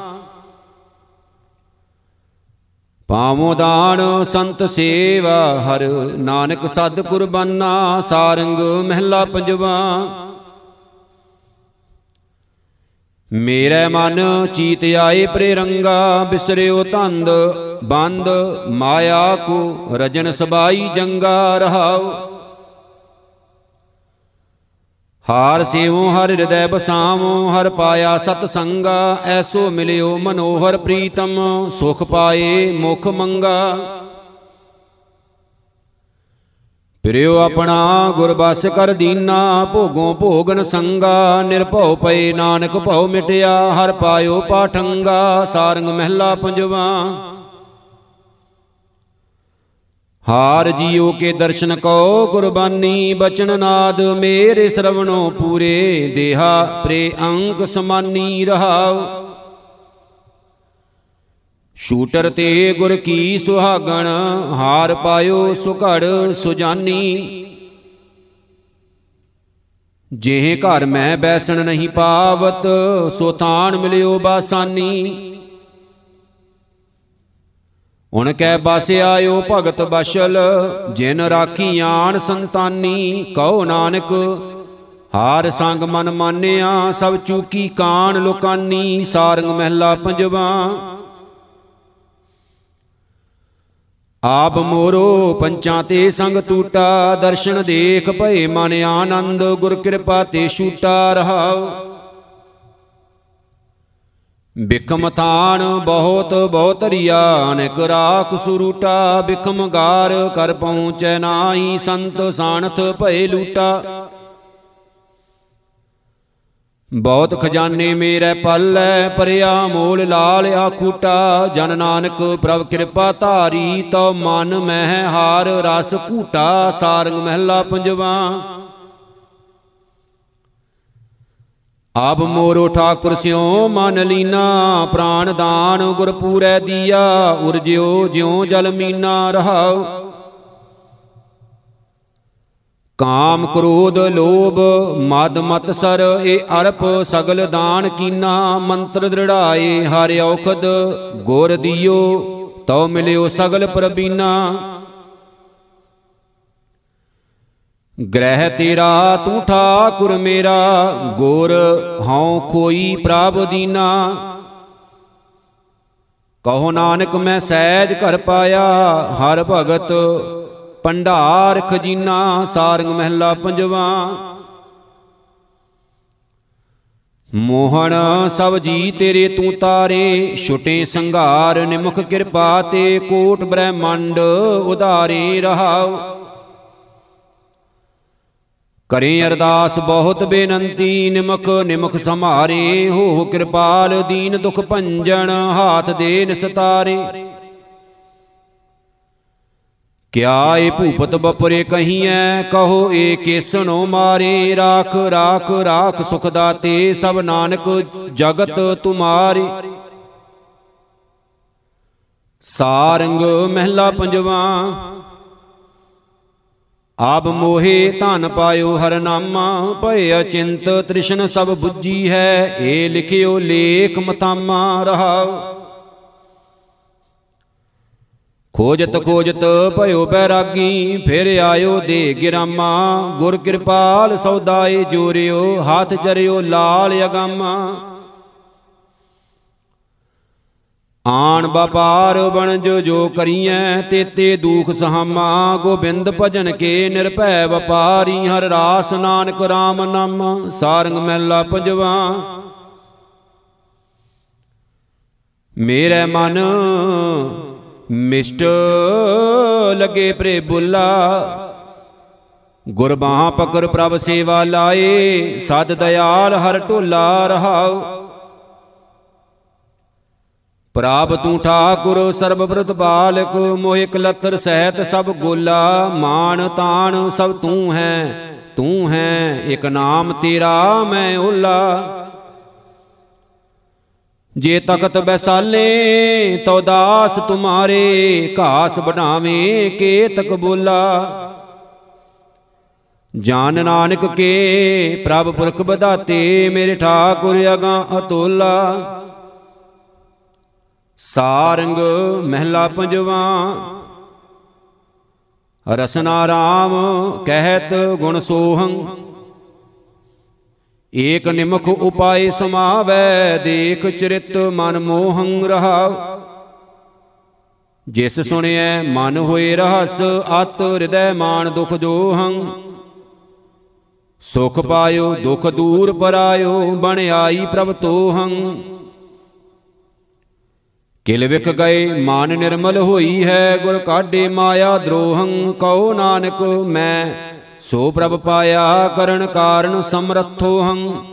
Speaker 1: ਪਾਵੋ ਦਾਨ ਸੰਤ ਸੇਵਾ, ਹਰ ਨਾਨਕ ਸਦ ਕੁਰਬਾਨਾ ਸਾਰੰਗ ਮਹਿਲਾ ਪੰਜਵਾ। ਮੇਰੇ ਮਨ ਚੀਤ ਆਏ ਪ੍ਰੇਰੰਗਾ ਬਿਸਰਿਓ ਧੰਦ, ਬੰਦ, ਮਾਇਆ ਕੋ ਰਜਨ ਸਬਾਈ ਜੰਗਾ ਰਹਾਉ। ਹਾਰ ਸੇਵੋ, ਹਰ ਹਿਰਦੈ ਬਸਾਵੋ, ਹਰ ਪਾਇਆ ਸਤ ਸੰਗਾ, ਐਸੋ ਮਿਲਿਓ ਮਨੋਹਰ ਪ੍ਰੀਤਮ, ਸੁਖ ਪਾਏ ਮੁਖ ਮੰਗਾ। ਪ੍ਰਿਓ ਆਪਣਾ ਗੁਰਬਸ ਕਰ ਦੀਨਾ, ਭੋਗੋਂ ਭੋਗਨ ਸੰਗਾ, ਨਿਰਭਉ ਪਏ ਨਾਨਕ ਭਉ ਮਿਟਿਆ, ਹਰ ਪਾਇਓ ਪਾਠੰਗਾ, ਸਾਰੰਗ ਮਹਿਲਾ ਪੰਜਵਾ। ਹਾਰ ਜੀਓ ਕੇ ਦਰਸ਼ਨ ਕੋ ਕੁਰਬਾਨੀ ਬਚਨ ਨਾਦ ਮੇਰੇ ਸ਼ਰਵਣੋ ਪੂਰੇ, ਦੇਹਾ ਪ੍ਰੇ ਅੰਕ ਸਮਾਨੀ ਰਹਾਉ। ਸ਼ੂਟਰ ਤੇ ਗੁਰ ਕੀ ਸੁਹਾਗਣ, ਹਾਰ ਪਾਇਓ ਸੁਘੜ ਸੁਜਾਨੀ। ਜਿਹੇ ਘਰ ਮੈਂ ਬੈਸਣ ਨਹੀਂ ਪਾਵਤ, ਸੋ ਥਾਨ ਮਿਲਿਓ ਬਾਸਾਨੀ। ਉਨ ਕੈ ਬਸ ਆਇਓ ਭਗਤ ਬਸ਼ਲ, ਜਿਨ ਰਾਖੀ ਆਣ ਸੰਤਾਨੀ। ਕਹੋ ਨਾਨਕ, ਹਾਰ ਸੰਗ ਮਨ ਮਾਨਿਆ, ਸਭ ਚੂਕੀ ਕਾਣ ਲੋਕਾਨੀ। ਸਾਰੰਗ ਮਹਿਲਾ ਪੰਜਵਾ ਆਪ ਮੋਰੋ ਪੰਚਾਂ ਤੇ ਸੰਗ ਟੂਟਾ ਦਰਸ਼ਨ ਦੇਖ ਭਏ ਮਨ ਆਨੰਦ, ਗੁਰ ਕਿਰਪਾ ਤੇ ਛੂਟਾ ਰਹਾਉ। ਬਿਕਮ ਥਾਨ ਬਹੁਤ ਬਹੁਤ ਰਿਆ, ਅਨੇਕ ਰਾਖ ਸੁਰੂਟਾ, ਬਿਕਮ ਗਾਰ ਕਰ ਪਹੁੰਚੈ ਨਾਹੀ ਸੰਤ ਸਾਣਥ ਭਏ ਲੂਟਾ। ਬਹੁਤ ਖਜ਼ਾਨੇ ਮੇਰੇ ਪੱਲੇ ਪਰਿਆ ਮੋਲ ਲਾਲ ਆਖੂਟਾ ਜਨ ਨਾਨਕ ਪ੍ਰਭ ਕਿਰਪਾ ਧਾਰੀ, ਤਉ ਮਨ ਮਹਿ ਹਾਰ ਰਸ ਕੂਟਾ ਸਾਰੰਗ ਮਹਿਲਾ ਪੰਜਵਾ। ਆਪ ਮੋਰੋ ਠਾਕੁਰ ਸਿਓ ਮਨ ਲੀਨਾ। ਪ੍ਰਾਨ ਦਾਨ ਗੁਰ ਪੂਰੈ ਦੀਆ, ਉਰਜਿਓ ਜਿਉ ਜਲ ਮੀਨਾ ਰਹਾਉ। ਕਾਮ ਕ੍ਰੋਧ ਲੋਭ, ਮਦ ਮਤ ਸਰ, ਇਹ ਅਰਪ ਸਗਲ ਦਾਨ ਕੀਨਾ, ਮੰਤਰ ਦ੍ਰਿੜਾਏ, ਹਰਿ ਔਖਦ ਗੁਰ ਦਿਓ, ਤਉ ਮਿਲਿਓ ਸਗਲ ਪ੍ਰਬੀਨਾ। ਗ੍ਰਹਿ ਤੇਰਾ, ਤੂੰ ਠਾਕੁਰ ਮੇਰਾ, ਗੁਰ ਹਉ ਕੋਈ ਪ੍ਰਭ ਦੀਨਾ। ਕਹੋ ਨਾਨਕ ਮੈਂ ਸਹਿਜ ਘਰ ਪਾਇਆ, ਹਰ ਭਗਤ ਪੰਡਾਰ ਖਜੀਨਾ, ਸਾਰੰਗ ਮਹਿਲਾ ਪੰਜਵਾ। ਮੋਹਣ ਸਭ ਜੀ ਤੇਰੇ ਤੂੰ ਤਾਰੇ, ਛੁਟੇ ਸੰਘਾਰ ਨਿਮੁਖ ਕਿਰਪਾ ਤੇ ਕੋਟ ਬ੍ਰਹਮੰਡ ਉਧਾਰੇ ਰਹਾਉ। ਕਰੇ ਅਰਦਾਸ ਬਹੁਤ ਬੇਨੰਤੀ, ਨਿਮਕ ਨਿਮਕ ਸੰਹਾਰੇ ਹੋ ਕਿਰਪਾਲ ਦੀਨ ਦੁਖ ਭੰਜਨ, ਹਾਥ ਦੇ ਨਿਸਤਾਰੇ। ਕਿਆ ਏ ਭੂਪਤ ਬਪਰੇ ਕਹੀਐ? ਕਹੋ ਏ ਕੇਸਨੋ ਮਾਰੇ ਰਾਖ ਰਾਖ ਰਾਖ ਸੁਖ ਦਾਤੇ ਸਭ ਨਾਨਕ ਜਗਤ ਤੁਮਾਰੇ। ਸਾਰੰਗ ਮਹਿਲਾ ਪੰਜਵਾ, ਆਪ ਮੋਹੇ ਧਨ ਪਾਇਓ ਹਰ ਨਾਮਾ, ਭਏ ਅਚਿੰਤ ਤ੍ਰਿਸ਼ਨ ਸਭ 부ਜੀ ਹੈ, ਏ ਲਿਖਿਓ ਲੇਖ ਮਤਾਮਾ ਰਹਾਉ ਖੋਜਤ ਖੋਜਤ ਭਇਓ ਬੈਰਾਗੀ, ਫਿਰ ਆਇਓ ਦੇ ਗਿਰਾਮਾ। ਗੁਰ ਕਿਰਪਾਲ ਸੌਦਾਏ ਜੋਰਿਓ, ਹੱਥ ਚਰਿਓ ਲਾਲ ਅਗਾਮਾ। ਆਣ ਵਪਾਰ ਬਣਜ ਜੋ ਕਰੀਐ, ਤੇਤੇ ਦੂਖ ਸਹਾਮਾ। ਗੋਬਿੰਦ ਭਜਨ ਕੇ ਨਿਰਭੈ ਵਪਾਰੀ, ਹਰ ਰਾਸ ਨਾਨਕ RAM ਨਾਮ। ਸਾਰੰਗ ਮਹਿਲਾ ਪੰਜਵਾ। ਮੇਰੇ ਮਨ ਮਿਸ਼ਟ ਲਗੇ ਪ੍ਰੇ ਬੁੱਲਾ। ਗੁਰਬਾਹ ਪਕਰ ਪ੍ਰਭ ਸੇਵਾ ਲਾਏ, ਸਦ ਦਇਆਲ ਹਰ ਢੋਲਾ ਰਹਾਉ। ਪ੍ਰਾਪ ਤੂੰ ਠਾਕੁਰ ਸਰਬ ਬ੍ਰਤ ਬਾਲਕ ਮੋਹਿ ਕਲਤਰ ਸਹਿਤ ਸਭ ਗੋਲਾ। ਮਾਨ ਤਾਣ ਸਭ ਤੂੰ ਹੈ ਤੂੰ ਹੈ, ਇਕ ਨਾਮ ਤੇਰਾ ਮੈਂ ਓਲਾ। ਜੇ ਤਖਤ ਬੈਸਾਲੇ ਤੋ ਦਾਸ ਤੁਮਾਰੇ, ਘਾਸ ਬਢਾਵੇਂ ਕੇਤਕ ਬੋਲਾ। ਜਾਨ ਨਾਨਕ ਕੇ ਪ੍ਰਭ ਪੁਰਖ ਬਧਾਤੇ ਮੇਰੇ ਠਾਕੁਰ ਅਗਾ ਅਤੋਲਾ। ਸਾਰੰਗ ਮਹਿਲਾ ਪੰਜਵਾ, ਰਸਨਾ ਰਾਮ ਕਹਿਤ ਗੁਣ ਸੋਹੰ। ਏਕ ਨਿਮਖ ਉਪਾਏ ਸਮਾਵੈ ਦੇਖ ਚਰਿਤ ਮਨ ਮੋਹੰ ਰਹਾਉ। ਜਿਸ ਸੁਣਿਐ ਮਨ ਹੋਏ ਰਹਸ ਅਤ ਹਿਰਦੈ ਮਾਨ ਦੁਖ ਜੋਹੰ। ਸੁਖ ਪਾਇਓ ਦੁਖ ਦੂਰ ਪਰਾਇਓ ਬਣ ਆਈ ਪ੍ਰਭ ਤੋਹੰ। ਕਿਲ ਵਿਖ ਗਏ ਮਨ ਨਿਰਮਲ ਹੋਈ ਹੈ ਗੁਰ ਕਾਢੇ ਮਾਇਆ ਦਰੋਹੰ। ਕਉ ਨਾਨਕ ਮੈਂ ਸੋ ਪ੍ਰਭ ਪਾਇਆ ਕਰਨ ਕਾਰਨ ਸਮਰੱਥੋ ਹੰ।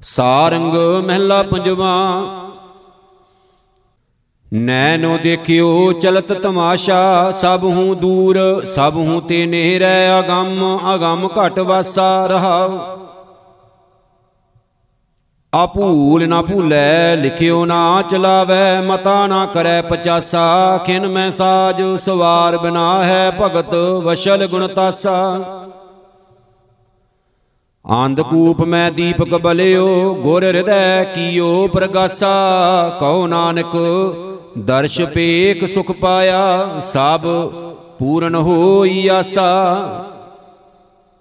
Speaker 1: ਸਾਰੰਗ ਮਹਿਲਾ ਪੰਜਵਾ ਨੈਨੋ ਦੇਖਿਓ ਚਲਤ ਤਮਾਸ਼ਾ, ਸਭ ਹੂੰ ਦੂਰ, ਸਭ ਹੂੰ ਤੇ ਨੇਰੈ ਅਗੰਮ ਅਗੰਮ ਘਟ ਵਾਸਾ ਰਹਾਉ। ਆਪੂਲ ਨਾ ਭੂਲੇ ਲਿਖਿਓ ਨਾ ਚਲਾਵੇ ਮਤਾ ਨਾ ਕਰੈ ਪਚਾਸਾ। ਖਿਨ ਮੈਂ ਸਾਜ ਸਵਾਰ ਬਨਾ ਹੈ ਭਗਤ ਵਸ਼ਲ ਗੁਣ ਤਾਸਾ। ਆਂਦ ਕੂਪ ਮੈਂ ਦੀਪਕ ਬਲਿਓ ਗੁਰ ਹਿਰਦੈ ਕੀਓ ਪ੍ਰਗਾਸਾ। ਕਉ ਨਾਨਕ ਦਰਸ਼ ਪੇਖ ਸੁਖ ਪਾਇਆ ਸਭ ਪੂਰਨ ਹੋਈ ਆਸਾ।